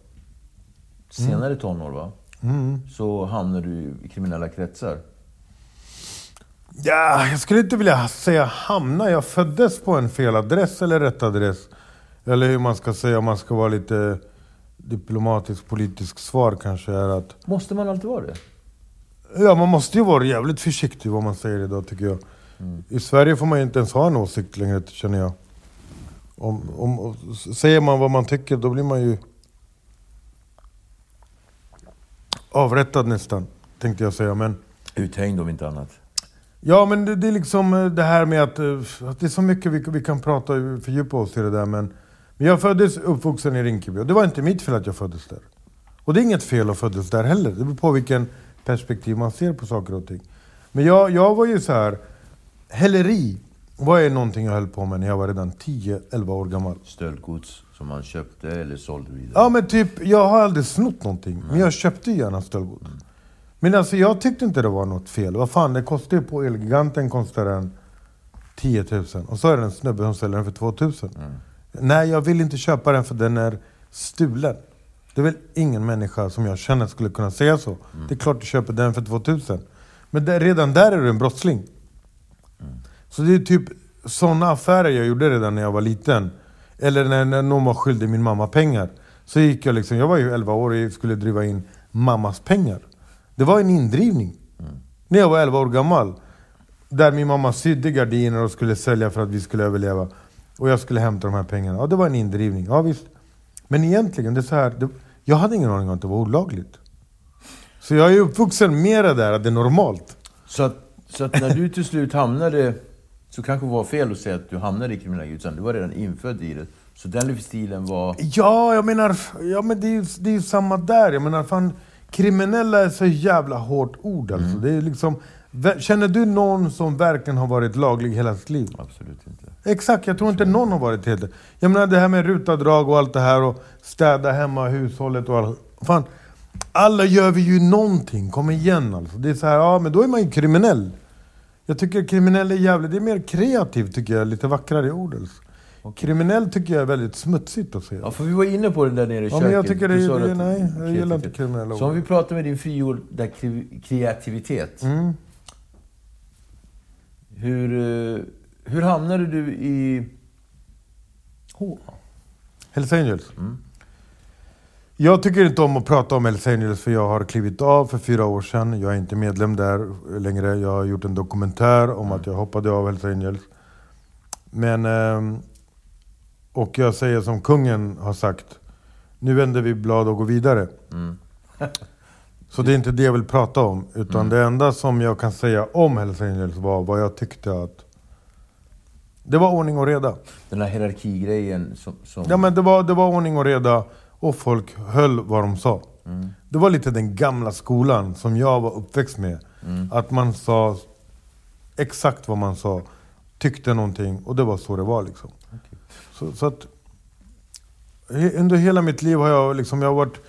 senare tonår va? Så hamnar du i kriminella kretsar. Ja, jag skulle inte vilja säga hamna. Jag föddes på en fel adress eller rätt adress. Eller hur man ska säga om man ska vara lite diplomatisk politisk svar kanske är att... Måste man alltid vara det? Ja, man måste ju vara jävligt försiktig vad man säger idag tycker jag. I Sverige får man ju inte ens ha en åsikt längre känner jag. Om, om, säger man vad man tycker då blir man ju avrättad nästan, tänkte jag säga. Men Uthängd om inte annat. Ja, men det, det är liksom eh, det här med att, eh, att det är så mycket vi, vi kan prata och fördjupa oss i det där. Men, men jag föddes uppvuxen i Rinkeby och det var inte mitt fel att jag föddes där. Och det är inget fel att föddes där heller. Det beror på vilken perspektiv man ser på saker och ting. Men jag, jag var ju så här, häleri var ju någonting jag höll på med när jag var redan 10-11 år gammal. Stöldgods som man köpte eller sålde vidare. Ja men typ, jag har aldrig snott någonting. Men jag köpte gärna stöldgods. Men alltså jag tyckte inte det var något fel. Vad fan, det kostar ju på Elgiganten kostar den 10 000. Och så är det en snubbe som säljer den för 2 000. Nej, jag vill inte köpa den för den är stulen. Det är väl ingen människa som jag känner skulle kunna säga så. Det är klart du köper den för 2 000. Men det, redan där är du en brottsling. Så det är typ sådana affärer jag gjorde redan när jag var liten. Eller när, när någon var skyldig min mamma pengar. Så gick jag liksom, jag var ju 11 år och skulle driva in mammas pengar. Det var en indrivning. När jag var 11 år gammal. Där min mamma sydde gardiner och skulle sälja för att vi skulle överleva. Och jag skulle hämta de här pengarna. Ja, det var en indrivning. Ja, visst. Men egentligen, det är så här, det, jag hade ingen aning om att det var olagligt. Så jag är uppvuxen med det där, att det är normalt. Så att, så att när du till slut hamnade, så kanske det var fel att säga att du hamnade i kriminella utan du var redan infödd i det. Så den livsstilen var... Ja, jag menar, ja, men det är ju det är ju samma där. Jag menar, fan, kriminella är så jävla hårt ord alltså. Det är liksom, känner du någon som verkligen har varit laglig hela sitt liv? Absolut inte. Exakt, jag tror inte någon har varit helt... Jag menar det här med rutavdrag och allt det här och städa hemma, hushållet och allt. Fan, alla gör vi ju någonting, kom igen alltså. Det är så här, ja men då är man ju kriminell. Jag tycker kriminell är jävligt, det är mer kreativt tycker jag, lite vackrare ord alltså. Kriminell tycker jag är väldigt smutsigt att säga. Ja, för vi var inne på det där nere i Ja, köket. men jag tycker det Du det att- nej, jag gillar inte kriminella Så om ord. vi pratar med din frigjorda kre- kreativitet. Mm. Hur, eh, hur hamnade du i... H? Hells Angels? Jag tycker inte om att prata om Hells Angels för jag har klivit av för fyra år sedan. Jag är inte medlem där längre. Jag har gjort en dokumentär om att jag hoppade av Hells Angels. Men... ehm, och jag säger som kungen har sagt. Nu vänder vi blad och går vidare. Så det är inte det jag vill prata om. Utan det enda som jag kan säga om Hells Angels var vad jag tyckte att... Det var ordning och reda. Den här hierarkigrejen som... som... Ja men det var, det var ordning och reda och folk höll vad de sa. Det var lite den gamla skolan som jag var uppväxt med. Att man sa exakt vad man sa, tyckte någonting och det var så det var liksom. Så, så att under hela mitt liv har jag liksom, jag har varit,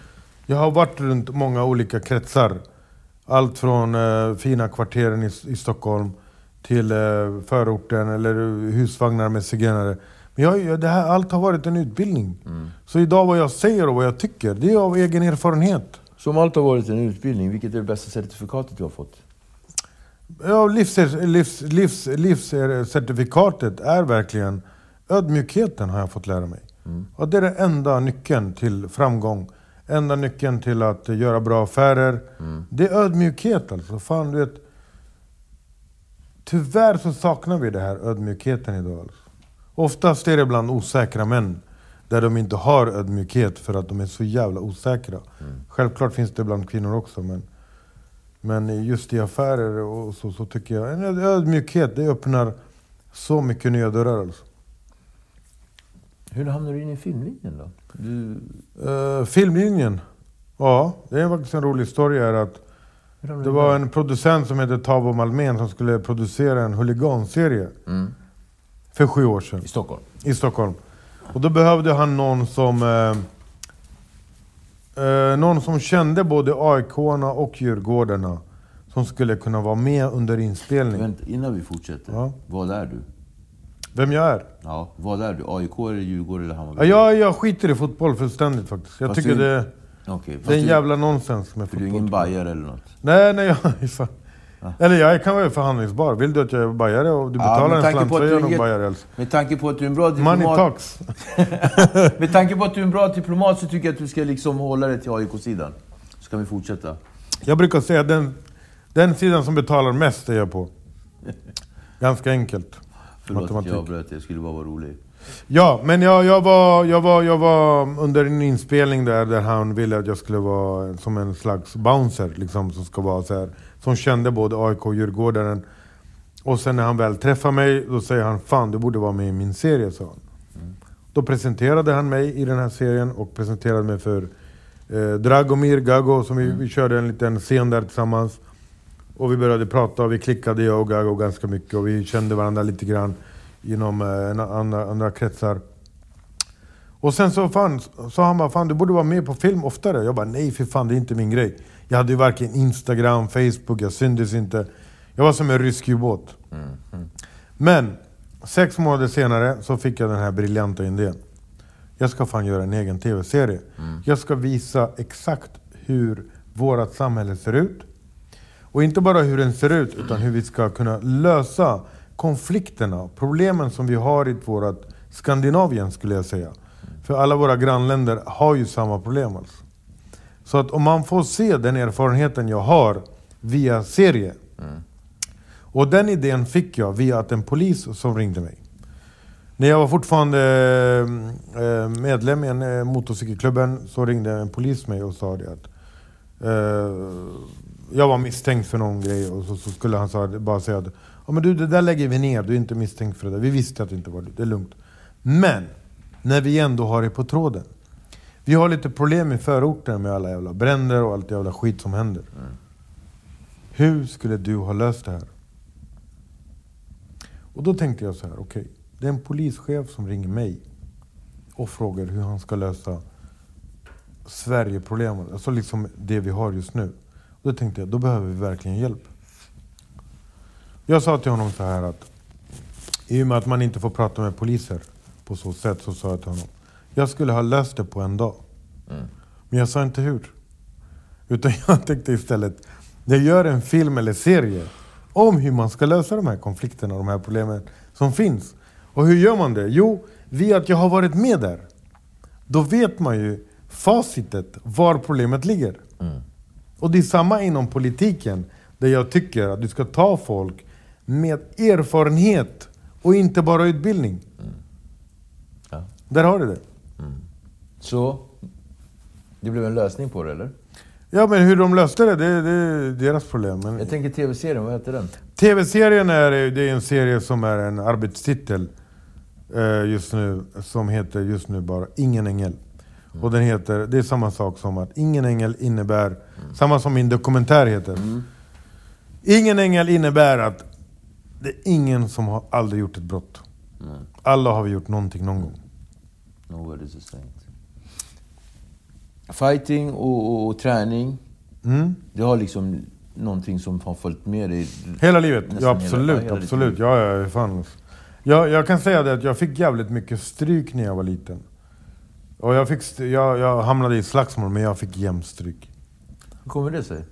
jag har varit runt många olika kretsar. Allt från eh, fina kvarteren i, i Stockholm till eh, förorten eller husvagnar med zigenare. Jag, det här, allt har varit en utbildning. Så idag vad jag säger och vad jag tycker, det är av egen erfarenhet. Som allt har varit en utbildning, vilket är det bästa certifikatet du har fått? Ja, livs, livs, livs, livscertifikatet är verkligen ödmjukheten har jag fått lära mig. Och det är den enda nyckeln till framgång. Enda nyckeln till att göra bra affärer. Det är ödmjukhet alltså. Fan, du vet. Tyvärr så saknar vi det här ödmjukheten idag. Alltså. Oftast är det bland osäkra män. Där de inte har ödmjukhet för att de är så jävla osäkra. Självklart finns det bland kvinnor också men men just i affärer och så, så tycker jag en ödmjukhet, det öppnar så mycket nya dörrar. Alltså. Hur hamnade du in i filmlinjen då? Du... Uh, filmlinjen? Ja, det är faktiskt en rolig historia. Är att det var en producent som heter Tavo Malmén som skulle producera en huliganserie. För sju år sedan. I Stockholm? I Stockholm. Och då behövde han någon som... Eh, eh, någon som kände både aik och Djurgårdarna. Som skulle kunna vara med under inspelning. Vänta, innan vi fortsätter. Ja. Vad är du? Vem jag är? Ja, vad är du? AIK eller Djurgården eller Hammarby? Ja, jag, skiter i fotboll fullständigt faktiskt. Jag Fast tycker du- det, fast det är en du- jävla nonsens med För du är fotboll. ingen bajare eller något? Nej, nej, jag *laughs* fan... Eller jag kan vara förhandlingsbar. Vill du att jag är bajare och du Ja, betalar med en slant så är jag nog bajare. Med tanke på att du är en bra Money diplomat... talks. *laughs* med tanke på att du är en bra diplomat så tycker jag att du ska liksom hålla dig till AIK-sidan. Så kan vi fortsätta. Jag brukar säga att den, den sidan som betalar mest är jag på. Ganska enkelt. Förlåt att Matematik. jag avbröt jag skulle bara vara rolig. Ja, men jag, jag, var, jag, var, jag var under en inspelning där, där han ville att jag skulle vara som en slags bouncer. Liksom, som, ska vara så här, som kände både AIK och Djurgårdaren. Och sen när han väl träffar mig, då säger han Fan, du borde vara med i min serie, sa han. Då presenterade han mig i den här serien och presenterade mig för eh, Dragomir Gago, som vi, vi körde en liten scen där tillsammans. Och vi började prata och vi klickade jag och Gago ganska mycket och vi kände varandra lite grann inom eh, andra, andra kretsar. Och sen så fan, sa han bara, fan du borde vara med på film oftare. Jag bara, nej för fan det är inte min grej. Jag hade ju varken Instagram, Facebook, jag syntes inte. Jag var som en rysk ubåt. Men, sex månader senare så fick jag den här briljanta idén. Jag ska fan göra en egen tv-serie. Jag ska visa exakt hur vårt samhälle ser ut. Och inte bara hur den ser ut, utan hur vi ska kunna lösa konflikterna, problemen som vi har i vårt Skandinavien skulle jag säga. För alla våra grannländer har ju samma problem alltså. Så att om man får se den erfarenheten jag har via serie. Och den idén fick jag via att en polis som ringde mig. När jag var fortfarande eh, medlem i en eh, motorcykelklubben så ringde en polis mig och sa det att eh, jag var misstänkt för någon grej och så, skulle han bara säga att ja, men du, det där lägger vi ner, du är inte misstänkt för det där. Vi visste att det inte var du, det är lugnt. Men, när vi ändå har det på tråden. Vi har lite problem i förorten med alla jävla bränder och allt jävla skit som händer. Hur skulle du ha löst det här? Och då tänkte jag så här, okej. det är en polischef som ringer mig och frågar hur han ska lösa Sverigeproblemet. Alltså liksom det vi har just nu. Och då tänkte jag, då behöver vi verkligen hjälp. Jag sa till honom så här att i och med att man inte får prata med poliser på så sätt så sa jag till honom. Jag skulle ha löst det på en dag. Men jag sa inte hur. Utan *laughs* jag tänkte istället, jag gör en film eller serie om hur man ska lösa de här konflikterna, de här problemen som finns. Och hur gör man det? Jo, via att jag har varit med där. Då vet man ju facitet var problemet ligger. Och det är samma inom politiken, där jag tycker att du ska ta folk med erfarenhet och inte bara utbildning. Ja. Där har du det. Så, det blev en lösning på det eller? Ja, men hur de löste det, det, det är deras problem. Men Jag tänker tv-serien, vad heter den? TV-serien är, det är en serie som är en arbetstitel eh, just nu, som heter just nu bara Ingen ängel. Och den heter, det är samma sak som att Ingen ängel innebär, samma som min dokumentär heter. Ingen ängel innebär att det är ingen som har aldrig gjort ett brott. Alla har vi gjort någonting någon gång. No word is a saint. Fighting och, och, och träning, Mm. det har liksom någonting som har följt med dig? Hela livet? Ja hela- absolut, hela ditt absolut. Ja, ja, fan. Jag, jag kan säga det att jag fick jävligt mycket stryk när jag var liten. Och jag, fick, jag, jag hamnade i slagsmål, men jag fick jämt stryk. Hur kommer det sig?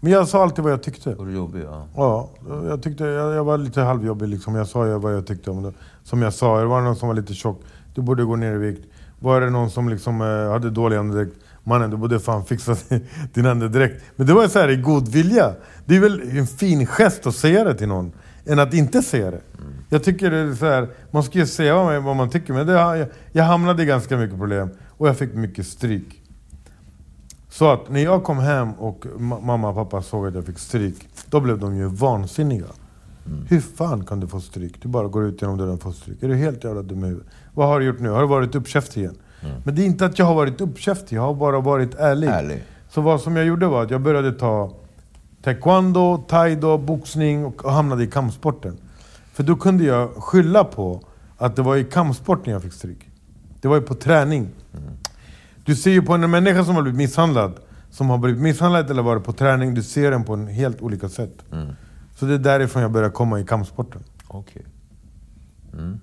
Men jag sa alltid vad jag tyckte. Var du jobbig? Ja. Ja, jag, tyckte, jag, jag var lite halvjobbig liksom. Jag sa vad jag tyckte om det. Som jag sa, det var någon som var lite tjock. Du borde gå ner i vikt. Var det någon som liksom eh, hade dålig andedräkt. Mannen, du borde fan fixa *laughs* din andedräkt. Men det var så här i god vilja. Det är väl en fin gest att säga det till någon, än att inte säga det. Jag tycker det är så här, man ska ju säga vad man, tycker, men det, jag, jag hamnade i ganska mycket problem. Och jag fick mycket stryk. Så att när jag kom hem och ma- mamma och pappa såg att jag fick stryk, då blev de ju vansinniga. Hur fan kan du få stryk? Du bara går ut genom dörren och får stryk. Är du helt jävla dum i huvudet? Vad har du gjort nu? Har du varit uppkäftig igen? Men det är inte att jag har varit uppkäftig, jag har bara varit ärlig. Ärlig. Så vad som jag gjorde var att jag började ta taekwondo, taido, boxning och hamnade i kampsporten. För då kunde jag skylla på att det var i kampsporten jag fick stryk. Det var ju på träning. Du ser ju på en människa som har blivit misshandlad, som har blivit misshandlad eller varit på träning, du ser den på en helt olika sätt. Så det är därifrån jag började komma i kampsporten. Okej. Mm.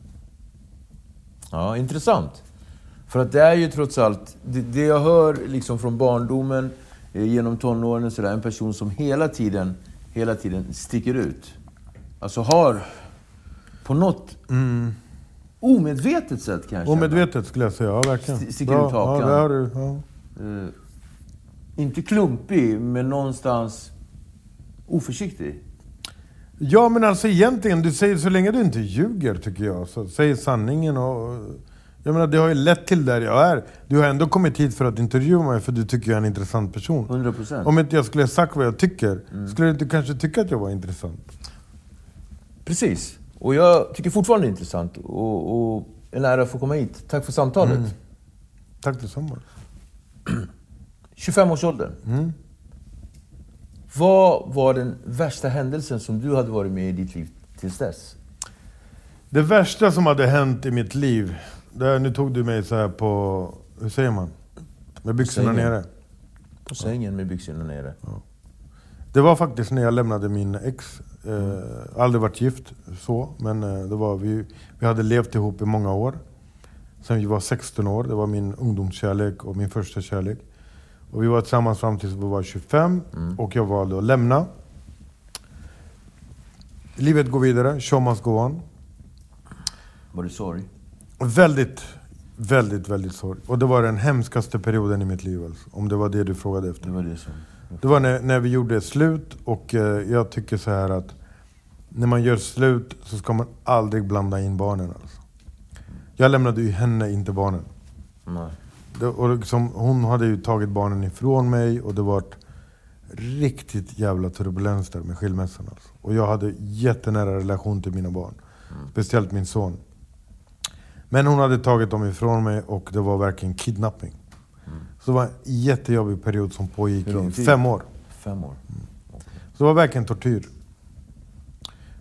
Ja, intressant. För att det är ju trots allt, det, det jag hör liksom från barndomen, eh, genom tonåren, och sådär, en person som hela tiden, hela tiden sticker ut. Alltså har, på något omedvetet sätt kanske. Omedvetet skulle jag säga, ja verkligen. St- sticker Bra. ut hakan. Ja, du. Ja. Eh, inte klumpig, men någonstans oförsiktig. Ja men alltså egentligen, du säger så länge du inte ljuger tycker jag, så säg sanningen och... Jag menar det har ju lett till där jag är. Du har ändå kommit hit för att intervjua mig för du tycker jag är en intressant person. 100%. Om inte jag skulle ha sagt vad jag tycker, skulle du inte kanske tycka att jag var intressant? Precis. Och jag tycker fortfarande det är intressant. Och, och en ära att få komma hit. Tack för samtalet. Tack detsamma. *clears throat* 25-årsåldern. Vad var den värsta händelsen som du hade varit med i ditt liv tills dess? Det värsta som hade hänt i mitt liv, där, nu tog du mig så här på, hur säger man? Med byxorna Sängen. nere. På sängen med byxorna nere. Det var faktiskt när jag lämnade min ex. Eh, aldrig varit gift så, men eh, det var, vi, vi hade levt ihop i många år. Sen vi var 16 år, det var min ungdomskärlek och min första kärlek. Och vi var tillsammans fram tills vi var 25 och jag valde att lämna. Livet går vidare, show must go on. Var det sorg? Väldigt, väldigt, väldigt sorg. Och det var den hemskaste perioden i mitt liv alltså, om det var det du frågade efter. Det var det som... Det var när, när vi gjorde slut och eh, jag tycker så här att när man gör slut så ska man aldrig blanda in barnen. Alltså. Jag lämnade ju henne, inte barnen. Nej. Det, och liksom, hon hade ju tagit barnen ifrån mig och det var riktigt jävla turbulens där med skilsmässan. Alltså. Och jag hade jättenära relation till mina barn. Speciellt min son. Men hon hade tagit dem ifrån mig och det var verkligen kidnapping. Så det var en jättejobbig period som pågick i fem år. Fem år. Så det var verkligen tortyr.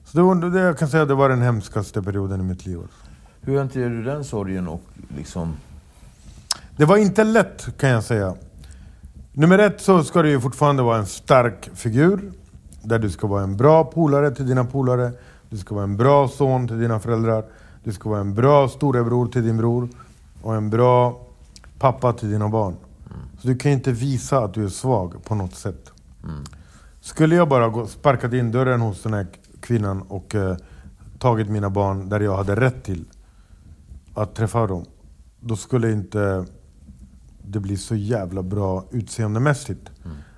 Så det, var, det jag kan säga det var den hemskaste perioden i mitt liv. Hur hanterar du den sorgen och liksom... Det var inte lätt kan jag säga. Nummer ett så ska du ju fortfarande vara en stark figur. Där du ska vara en bra polare till dina polare. Du ska vara en bra son till dina föräldrar. Du ska vara en bra storebror till din bror. Och en bra pappa till dina barn. Så du kan inte visa att du är svag på något sätt. Skulle jag bara gå, sparkat in dörren hos den här kvinnan och eh, tagit mina barn där jag hade rätt till att träffa dem. Då skulle inte det bli så jävla bra utseendemässigt.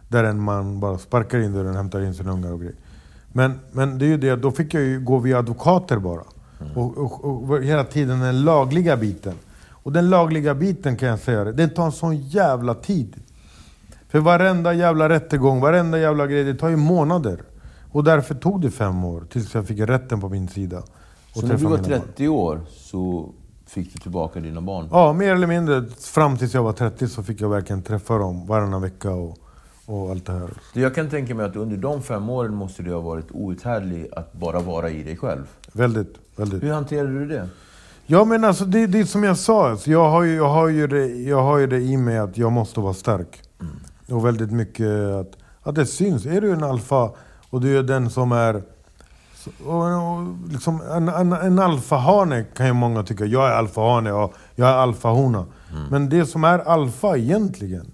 Där en man bara sparkar in dörren, hämtar in sina ungar och grejer. Men, men det är ju det, då fick jag ju gå via advokater bara. Och, och, och hela tiden den lagliga biten. Och den lagliga biten kan jag säga det, den tar en sån jävla tid. För varenda jävla rättegång, varenda jävla grej, det tar ju månader. Och därför tog det fem år tills jag fick rätten på min sida. Så när du var mina barn. 30 år så fick du tillbaka dina barn? Ja, mer eller mindre. Fram tills jag var 30 så fick jag verkligen träffa dem varannan vecka och, och allt det här. Jag kan tänka mig att under de fem åren måste du ha varit outhärdlig att bara vara i dig själv. Väldigt, väldigt. Hur hanterade du det? Ja men alltså det, det är som jag sa, alltså, jag, har ju, jag, har ju det, jag har ju det i mig att jag måste vara stark. Och väldigt mycket att, att det syns. Är du en alfa och du är den som är... Och, och, liksom, en, en, en alfahane kan ju många tycka, jag är alfahane och jag är alfahona. Men det som är alfa egentligen,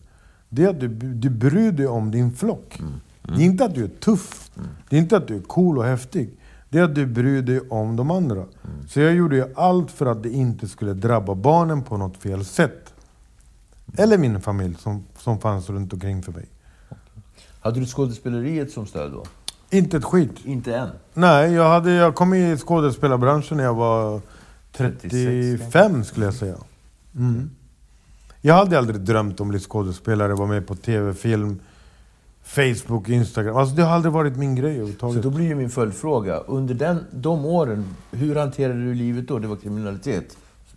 det är att du, du bryr dig om din flock. Det är inte att du är tuff, det är inte att du är cool och häftig. Det är att du bryr dig om de andra. Så jag gjorde ju allt för att det inte skulle drabba barnen på något fel sätt. Eller min familj som, som fanns runt omkring för mig. Hade du skådespeleriet som stöd då? Inte ett skit. Inte än? Nej, jag, hade, jag kom i skådespelarbranschen när jag var 36 35 skulle jag säga. Mm. Jag hade aldrig drömt om att bli skådespelare, vara med på tv, film, Facebook, Instagram. Alltså det har aldrig varit min grej Så överhuvudtaget. då blir ju min följdfråga. Under den, de åren, hur hanterade du livet då? Det var kriminalitet?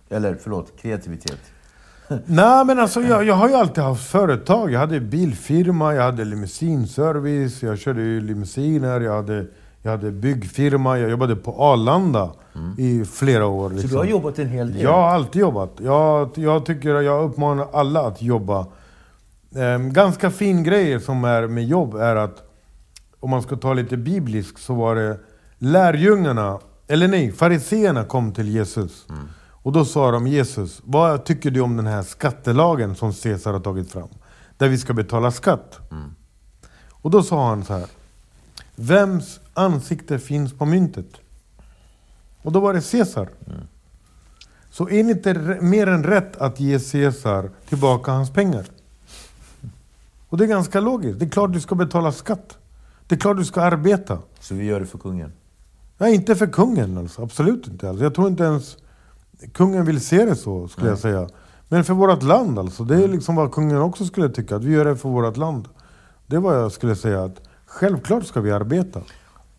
Eller förlåt, kreativitet? *laughs* Nej men alltså jag, jag har ju alltid haft företag. Jag hade bilfirma, jag hade limousinservice, jag körde ju limousiner, jag hade, jag hade byggfirma, jag jobbade på Arlanda i flera år. Mm. Så liksom. du har jobbat en hel del? Jag har alltid jobbat. Jag, jag, tycker, jag uppmanar alla att jobba. Ehm, ganska fin grej som är med jobb är att, om man ska ta lite bibliskt, så var det lärjungarna, eller nej, fariseerna kom till Jesus. Och då sa de, Jesus, vad tycker du om den här skattelagen som Caesar har tagit fram? Där vi ska betala skatt. Och då sa han så här, vems ansikte finns på myntet? Och då var det Caesar. Så är det inte mer än rätt att ge Caesar tillbaka hans pengar? Och det är ganska logiskt. Det är klart du ska betala skatt. Det är klart du ska arbeta. Så vi gör det för kungen? Nej, inte för kungen alltså. Absolut inte. Alltså. Jag tror inte ens kungen vill se det så, skulle jag säga. Men för vårt land alltså. Det är liksom vad kungen också skulle tycka. Att vi gör det för vårt land. Det är vad jag skulle säga. att Självklart ska vi arbeta.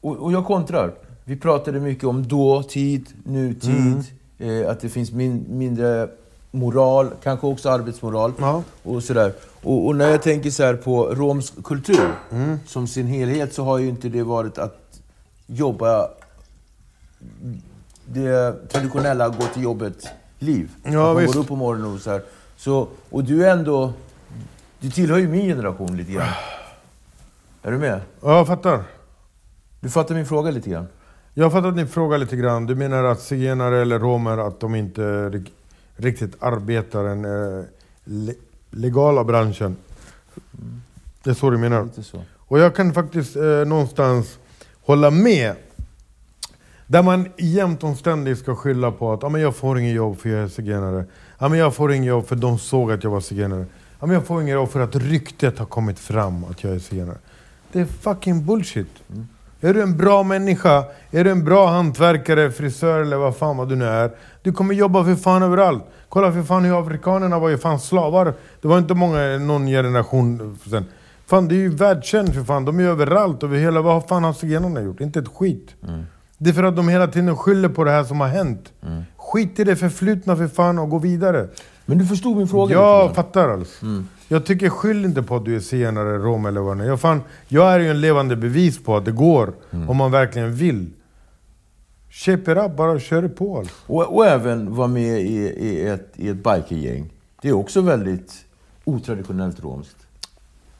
Och, och jag kontrar. Vi pratade mycket om dåtid, nutid, Mm. eh, att det finns min, mindre moral, kanske också arbetsmoral. Ja. Och, sådär. Och, och när jag tänker så här på romsk kultur Mm. som sin helhet så har ju inte det varit att jobba det traditionella gå till jobbet-liv. Ja, att man visst. går upp på morgonen och så här. Så, och du är ändå... Du tillhör ju min generation lite grann. Är du med? Ja, jag fattar. Du fattar min fråga lite grann? Jag fattar att ni frågar lite grann. Du menar att zigenare eller romer, att de inte rik- riktigt arbetar den eh, legala branschen. Det är så du menar? Lite så. Och jag kan faktiskt eh, någonstans hålla med. Där man jämt och ständigt ska skylla på att ah, men jag får inget jobb för jag är zigenare. Ah, men jag får inget jobb för de såg att jag var zigenare. Ah, men jag får inget jobb för att ryktet har kommit fram att jag är zigenare. Det är fucking bullshit. Är du en bra människa, är du en bra hantverkare, frisör eller vad fan vad du nu är. Du kommer jobba för fan överallt. Kolla för fan hur afrikanerna var ju fan slavar. Det var inte många, någon generation sen. Fan det är ju världskänt för fan. De är ju överallt över hela... Vad fan har zigenarna gjort? Inte ett skit. Det är för att de hela tiden skyller på det här som har hänt. Skit i det förflutna för fan och gå vidare. Men du förstod min fråga Jag fattar alltså. Jag tycker skyll inte på att du är zigenare, rom eller vad det är. Jag, fan, jag är ju en levande bevis på att det går om man verkligen vill. Shape it up, bara kör på alltså. Och, och även vara med i, i ett, i ett bikergäng. Det är också väldigt otraditionellt romskt.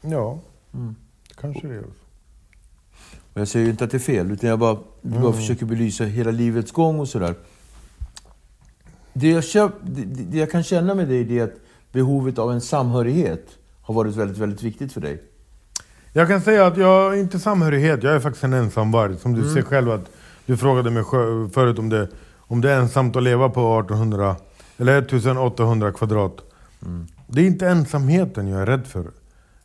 Ja, kanske det är. Och jag säger ju inte att det är fel, utan jag bara, bara försöker belysa hela livets gång och sådär. Det jag, köp, det, det jag kan känna med dig det är att behovet av en samhörighet har varit väldigt, väldigt viktigt för dig. Jag kan säga att jag inte samhörighet, jag är faktiskt en ensamvarg. Som du ser själv att du frågade mig förut om det, om det är ensamt att leva på 1800 eller 1800 kvadrat. Det är inte ensamheten jag är rädd för.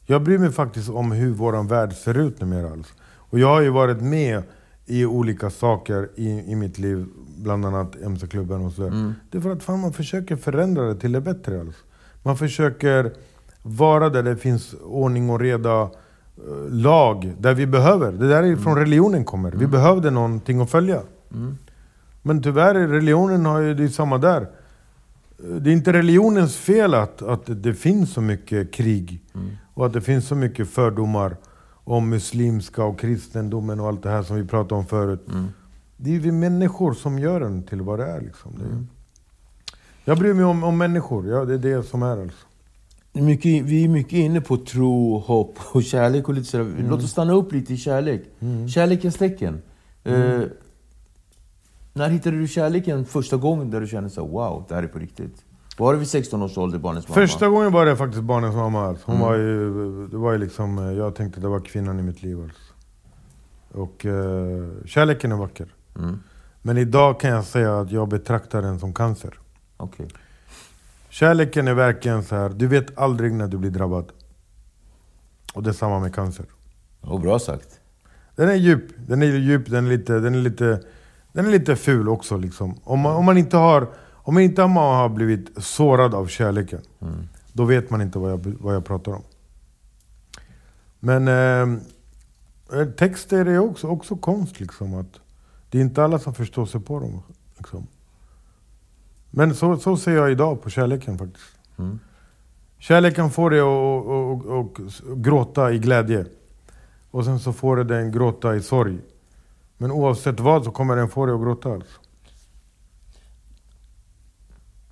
Jag bryr mig faktiskt om hur vår värld ser ut numera. Alltså. Och jag har ju varit med i olika saker i, i mitt liv, bland annat MC-klubben och sådär. Mm. Det är för att fan, man försöker förändra det till det bättre. Alltså. Man försöker vara där det finns ordning och reda, lag, där vi behöver. Det där är från religionen kommer. Vi behövde någonting att följa. Men tyvärr, är religionen har ju, det är samma där. Det är inte religionens fel att, att det finns så mycket krig och att det finns så mycket fördomar om muslimska och kristendomen och allt det här som vi pratade om förut. Det är ju vi människor som gör den till vad det är. Liksom. Är, Jag bryr mig om, om människor, ja, det är det som är alltså. Mycket, vi är mycket inne på tro, hopp och kärlek och lite sådär. Mm. Låt oss stanna upp lite i kärlek. Kärlekens tecken. Mm. Eh, när hittade du kärleken första gången där du kände så wow, det här är på riktigt? Var det vid 16 års ålder, barnets mamma? Första gången var det faktiskt barnens mamma. Alltså. Mm. Hon var ju, det var ju liksom, eh, jag tänkte det var kvinnan i mitt liv. Alltså. Och eh, kärleken är vacker. Mm. Men idag kan jag säga att jag betraktar den som cancer. Okej. Kärleken är verkligen så här. du vet aldrig när du blir drabbad. Och det är samma med cancer. Och bra sagt. Den är djup, den är djup, den är lite, den är lite, den är lite ful också. Liksom. Om, man, om man inte har om man inte har blivit sårad av kärleken, då vet man inte vad jag, vad jag pratar om. Men eh, texter är också, också konst. Liksom, att det är inte alla som förstår sig på dem. Liksom. Men så, så ser jag idag på kärleken faktiskt. Kärleken får dig att gråta i glädje. Och sen så får den gråta i sorg. Men oavsett vad så kommer den få dig att gråta. Alltså.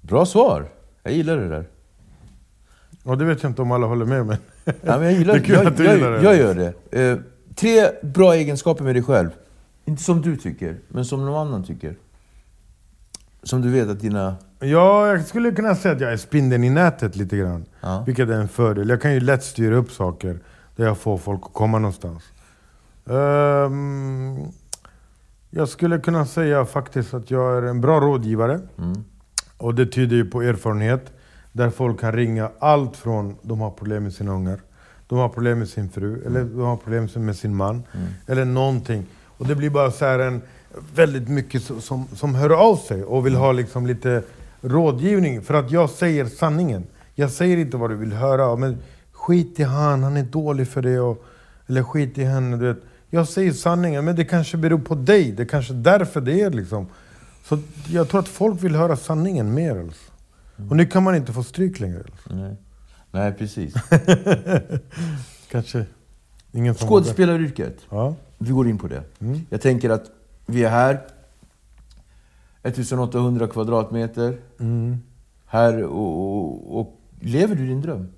Bra svar. Jag gillar det där. Och det vet jag inte om alla håller med men... Ja, men jag, gillar, *laughs* Det är kul jag, att du jag, gillar det. jag gör det. Eh, tre bra egenskaper med dig själv. Inte som du tycker, men som någon annan tycker. Som du vet att dina... Ja, jag skulle kunna säga att jag är spindeln i nätet lite grann. Ja. Vilket är en fördel. Jag kan ju lätt styra upp saker där jag får folk att komma någonstans. Ehm, jag skulle kunna säga faktiskt att jag är en bra rådgivare. Och det tyder ju på erfarenhet. Där folk kan ringa allt från de har problem med sina ungar, de har problem med sin fru, eller de har problem med sin man. Eller någonting. Och det blir bara så här en väldigt mycket so- som, som hör av sig och vill ha liksom lite rådgivning. För att jag säger sanningen. Jag säger inte vad du vill höra. Men skit i han, han är dålig för det. Och, eller skit i henne. Du vet. Jag säger sanningen, men det kanske beror på dig. Det är kanske därför det är liksom. Så jag tror att folk vill höra sanningen mer. Alltså. Och nu kan man inte få stryk längre. Alltså. Nej, Nej precis. *laughs* Kanske ingen. Skådespelaryrket. Ja. Vi går in på det. Mm. Jag tänker att vi är här. 1800 kvadratmeter. Mm. Här och, och, och... Lever du din dröm?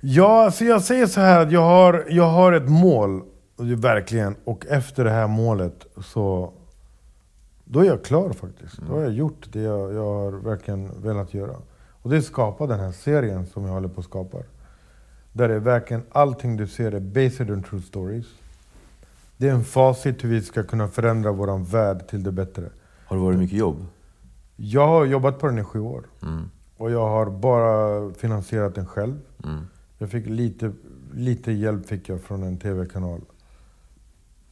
Ja, alltså jag säger så här att jag har, jag har ett mål. Verkligen. Och efter det här målet så... Då är jag klar faktiskt. Då har jag gjort det jag, jag har verkligen velat göra. Och det är skapa den här serien som jag håller på att skapa. Där är verkligen allting du ser är based on true stories. Det är en facit hur vi ska kunna förändra vår värld till det bättre. Har det varit mycket jobb? Jag har jobbat på den i sju år. Och jag har bara finansierat den själv. Jag fick lite, lite hjälp fick jag från en tv-kanal.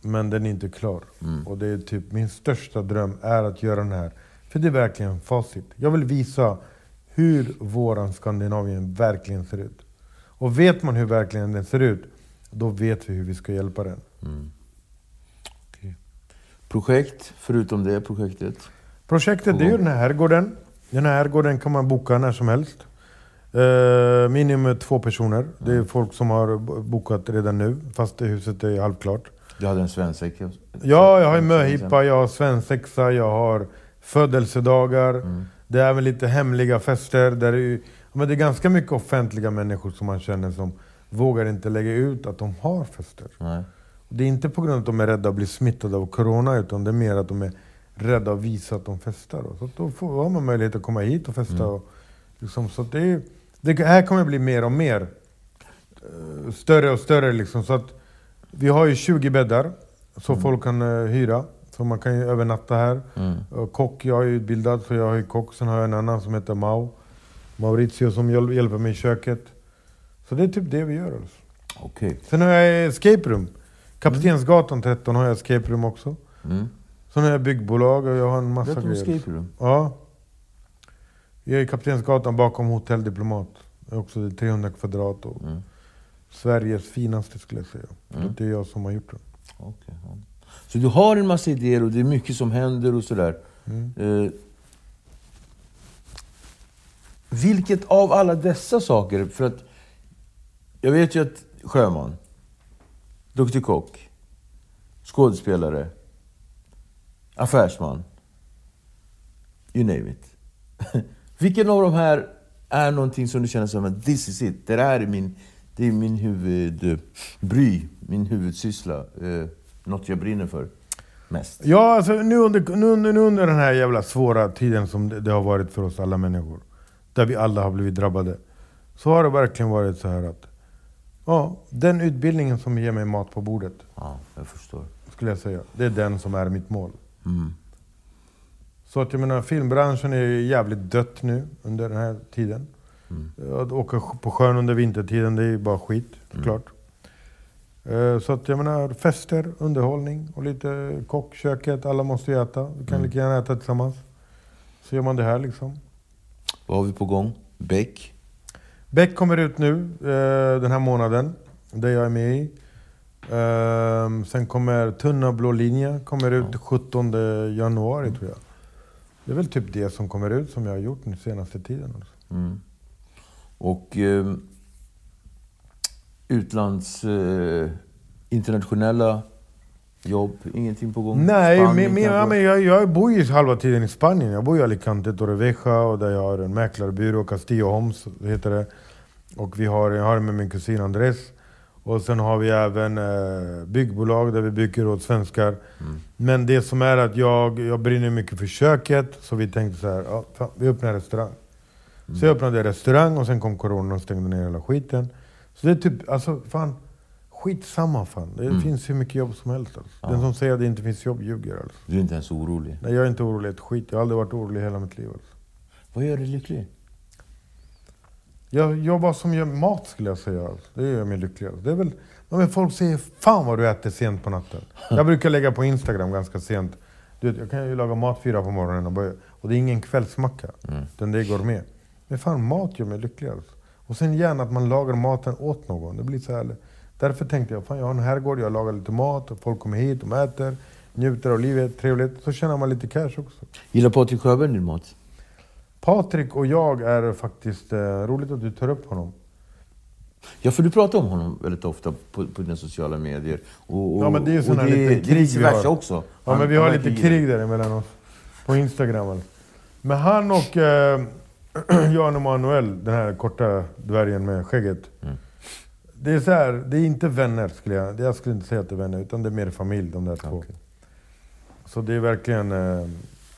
Men den är inte klar. Och det är typ min största dröm är att göra den här. För det är verkligen facit. Jag vill visa hur våran Skandinavien verkligen ser ut. Och vet man hur verkligen den ser ut, då vet vi hur vi ska hjälpa den. Projekt, förutom det projektet? Projektet det är ju den här herrgården. Den här herrgården kan man boka när som helst. Uh, minimum två personer. Det är folk som har bo- bokat redan nu, fast det huset är halvklart. Du hade en svensexa? Ja, jag har möhippa, jag har svensexa, jag har födelsedagar. Det är även lite hemliga fester. Där det, är, men det är ganska mycket offentliga människor som man känner som vågar inte lägga ut att de har fester. Nej. Det är inte på grund av att de är rädda att bli smittade av corona, utan det är mer att de är rädda att visa att de festar. då. Så då får, har man möjlighet att komma hit och festa. Och, liksom, så det, det här kommer bli mer och mer. eh, större och större. Liksom, så att vi har ju 20 bäddar, så folk kan eh, hyra. Så man kan ju övernatta här. Och kock, jag är utbildad, så jag har ju kock. Sen har jag en annan som heter Mao. Maurizio som hjäl- hjälper mig i köket. Så det är typ det vi gör alltså. Okej. Sen har jag escape room. Kaptensgatan 13 har jag escape room också. Mm. Sen har jag byggbolag och jag har en massa Berätta om grejer. escape room. Ja. Jag är Kaptensgatan bakom Hotell Diplomat. Det är också 300 kvadrat och Mm. Sveriges finaste skulle jag säga. Det är jag som har gjort den. Ja. Så du har en massa idéer och det är mycket som händer och sådär. Eh, vilket av alla dessa saker, för att jag vet ju att sjöman, duktig kock, skådespelare, affärsman, you name it. *laughs* Vilken av de här är någonting som du känner som att this is it, det här är min, det är min huvudbry, min huvudsyssla, eh, något jag brinner för mest? Ja, alltså nu under, nu, under, nu under den här jävla svåra tiden som det, det har varit för oss alla människor. Där vi alla har blivit drabbade. Så har det verkligen varit så här att Ja, den utbildningen som ger mig mat på bordet. Ja, jag förstår. Skulle jag säga. Det är den som är mitt mål. Så att jag menar, filmbranschen är jävligt dött nu under den här tiden. Att åka på sjön under vintertiden, det är ju bara skit såklart. Eh, Så att jag menar, fester, underhållning och lite kock, köket, alla måste ju äta. Vi kan lika gärna äta tillsammans. Så gör man det här liksom. Vad har vi på gång? Beck? Beck kommer ut nu eh, den här månaden, där jag är med i. Ehm, sen kommer Tunna blå linje kommer ut 17 januari tror jag. Det är väl typ det som kommer ut som jag har gjort den senaste tiden. Alltså. Och eh, utlands... Eh, internationella jobb? Ingenting på gång? Nej, Spanien men, men, ja, kanske? men jag, jag bor ju halva tiden i Spanien. Jag bor i Alicante, Torrevieja och där jag har en mäklarbyrå, Castillo Homes heter det. Och vi har, jag har med min kusin Andres. Och sen har vi även eh, byggbolag där vi bygger åt svenskar. Men det som är att jag, jag brinner mycket för köket, så vi tänkte så här, ja, fan, vi öppnar en restaurang. Så jag öppnade en restaurang och sen kom corona och stängde ner hela skiten. Så det är typ, alltså fan, skitsamma fan. Det finns hur mycket jobb som helst. Alltså. Den som säger att det inte finns jobb ljuger alltså. Du är inte ens orolig? Nej, jag är inte orolig ett skit. Jag har aldrig varit orolig hela mitt liv. Alltså. Vad gör dig lycklig? Jag jobbar som gör mat skulle jag säga. Alltså. Det gör mig lycklig. Alltså. Det är väl, ja, men folk säger Fan vad du äter sent på natten. *laughs* Jag brukar lägga på Instagram ganska sent. Du vet, jag kan ju laga mat fyra på morgonen och, börja, och det är ingen kvällsmacka. Utan det går med. Men fan, mat gör mig lycklig. Alltså. Och sen gärna att man lagar maten åt någon. Det blir så här. Därför tänkte jag, fan jag har en herrgård, jag lagar lite mat och folk kommer hit, de äter, njuter av livet, trevligt. Så tjänar man lite cash också. Gillar Patrik Sjöberg din mat? Patrik och jag är faktiskt, eh, roligt att du tar upp honom. Ja, för du pratar om honom väldigt ofta på, på dina sociala medier. Och, och, Ja men det är ju och sån här det, krig vice vi har. också. Ja Han- men vi har lite krig där emellan oss. På Instagram. alltså. Men han och eh, *clears throat* Jan Emanuel, den här korta dvärgen med skägget. Mm. Det är så här, det är inte vänner skulle jag, jag skulle inte säga att det är vänner, utan det är mer familj de där två. Okej. Så det är verkligen, eh,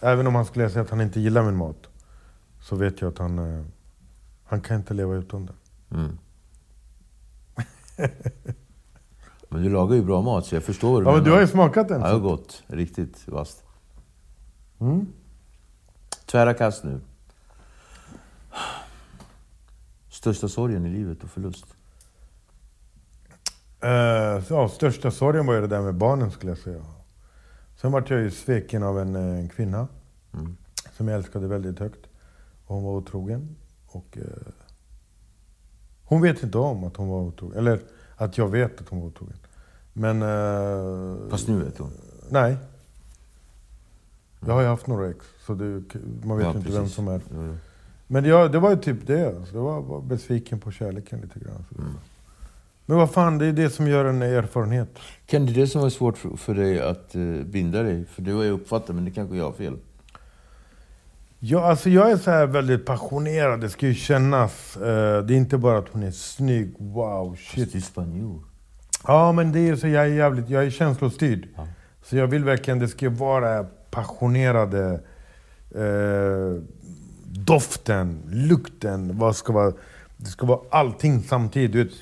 även om han skulle säga att han inte gillar min mat, så vet jag att han, eh, han kan inte leva utan det. Mm. Men du lagar ju bra mat, så jag förstår vad du Ja men du har ju smakat den. Ja, det har gått. Riktigt vasst. Tvära kast nu. Största sorgen i livet och förlust? Eh, ja, största sorgen var ju det där med barnen skulle jag säga. Sen vart jag ju sveken av en, eh, en kvinna som jag älskade väldigt högt. Och hon var otrogen. Och, eh, hon vet inte om att hon var otrogen. Eller att jag vet att hon var otrogen. Men... Eh, Fast nu vet hon. Nej. Jag har ju haft några ex, så det, man vet Ja, inte vem precis. som är... Jo. Men jag, det var ju typ det. Det var, var besviken på kärleken lite grann. Så. Men vad fan, det är det som gör en erfarenhet. Kan det det som var svårt för, för dig att eh, binda dig? För det har jag uppfattat, men det kanske jag har fel. Ja, alltså jag är så här väldigt passionerad. Det ska ju kännas. Eh, det är inte bara att hon är snygg. Wow, Shit. är spanjor. Ja, men det är så jag är jävligt... Jag är känslostyrd. Så jag vill verkligen, det ska vara passionerade... Eh, doften, lukten, vad ska vara... Det ska vara allting samtidigt.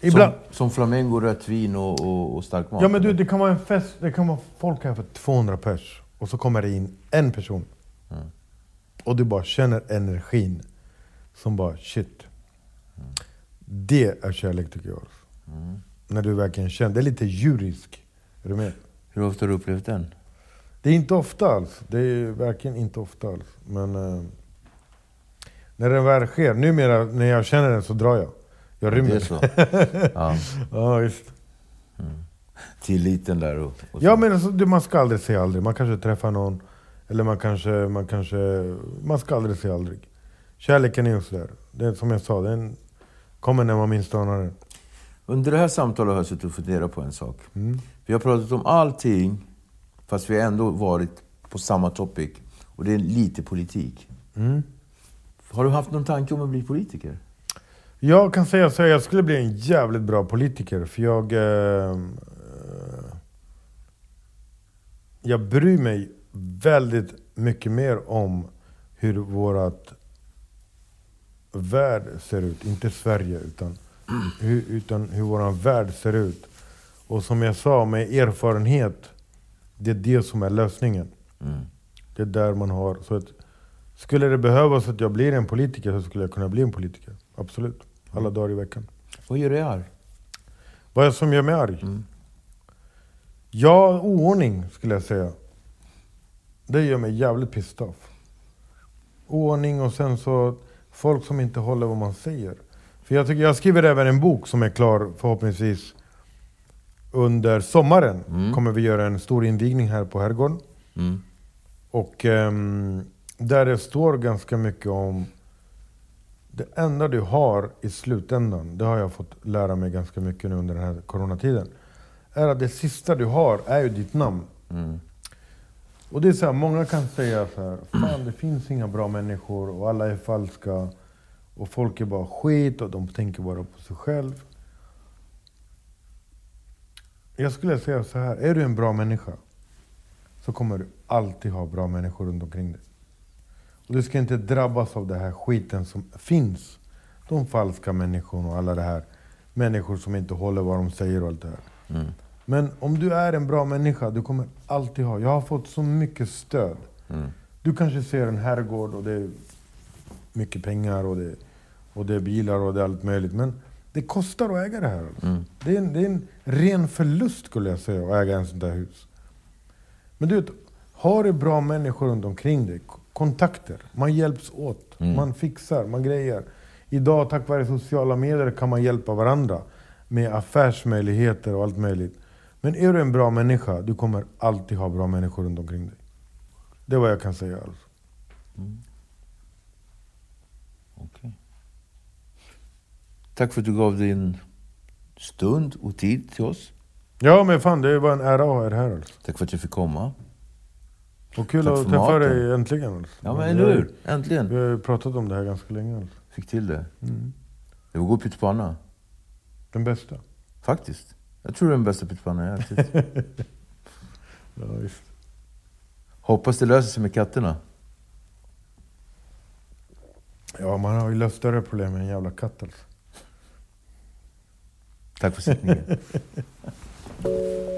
Ibland... Som, som flamengo, rött vin och, och, och stark mat? Ja men du, det kan vara en fest, det kan vara folk här för 200 pers. Och så kommer det in en person. Och du bara känner energin. som bara shit. Det är kärlek tycker jag. När du verkligen känner, det är lite djurisk. Är du med? Hur ofta har du upplevt den? Det är inte ofta alls. Det är verkligen inte ofta alls. Men eh, när den väl sker, numera när jag känner den så drar jag. Jag rymmer. Det är så? *laughs* Ja. ja, visst. Tilliten där och, och så. Ja men alltså, man ska aldrig säga aldrig. Man kanske träffar någon, eller man kanske, man kanske... Man ska aldrig säga aldrig. Kärleken är ju sådär. Det är som jag sa, den kommer när man minst anar den. Under det här samtalet har jag suttit och funderat på en sak. Mm. Vi har pratat om allting, fast vi har ändå varit på samma topic. Och det är lite politik. Mm. Har du haft någon tanke om att bli politiker? Jag kan säga så här, jag skulle bli en jävligt bra politiker. För jag... Eh, eh, jag bryr mig väldigt mycket mer om hur vårat värld ser ut. Inte Sverige, utan hur, utan hur vår värld ser ut. Och som jag sa, med erfarenhet, det är det som är lösningen. Det är där man har... Så att, skulle det behövas att jag blir en politiker så skulle jag kunna bli en politiker. Absolut. Alla dagar i veckan. Vad gör dig arg? Vad är det som gör mig arg? Ja, oordning skulle jag säga. Det gör mig jävligt pissed off. Oordning och sen så folk som inte håller vad man säger. För jag, tycker, jag skriver även en bok som är klar förhoppningsvis under sommaren. Kommer vi göra en stor invigning här på Herrgården. Och ehm, där det står ganska mycket om det enda du har i slutändan, det har jag fått lära mig ganska mycket nu under den här coronatiden, är att det sista du har är ju ditt namn. Och det är så här, många kan säga så här, fan det finns inga bra människor och alla är falska och folk är bara skit och de tänker bara på sig själv. Jag skulle säga så här, är du en bra människa så kommer du alltid ha bra människor runt omkring dig. Du ska inte drabbas av den här skiten som finns. De falska människorna och alla det här. Människor som inte håller vad de säger och allt det här. Men om du är en bra människa, du kommer alltid ha... Jag har fått så mycket stöd. Du kanske ser en herrgård och det är mycket pengar och det, och det är bilar och det är allt möjligt. Men det kostar att äga det här. Alltså. Det, är en, det är en ren förlust skulle jag säga att äga en sånt där hus. Men du vet, har du bra människor runt omkring dig, kontakter, man hjälps åt, man fixar, man grejer. Idag tack vare sociala medier kan man hjälpa varandra med affärsmöjligheter och allt möjligt. Men är du en bra människa, du kommer alltid ha bra människor runt omkring dig. Det är vad jag kan säga. Alltså. Okej. Tack för att du gav din stund och tid till oss. Ja men fan, det var en ära att ha er här. Alltså. Tack för att jag fick komma. Och kul att träffa dig äntligen. Ja, men eller hur? Äntligen. Vi har ju pratat om det här ganska länge. Fick till det. Det var god pyttipanna. Den bästa. Faktiskt. Jag tror det är den bästa pyttipannan jag ätit. *laughs* Ja, visst. Hoppas det löser sig med katterna. ja, man har ju löst större problem med en jävla katt alltså. Tack för sittningen. *laughs*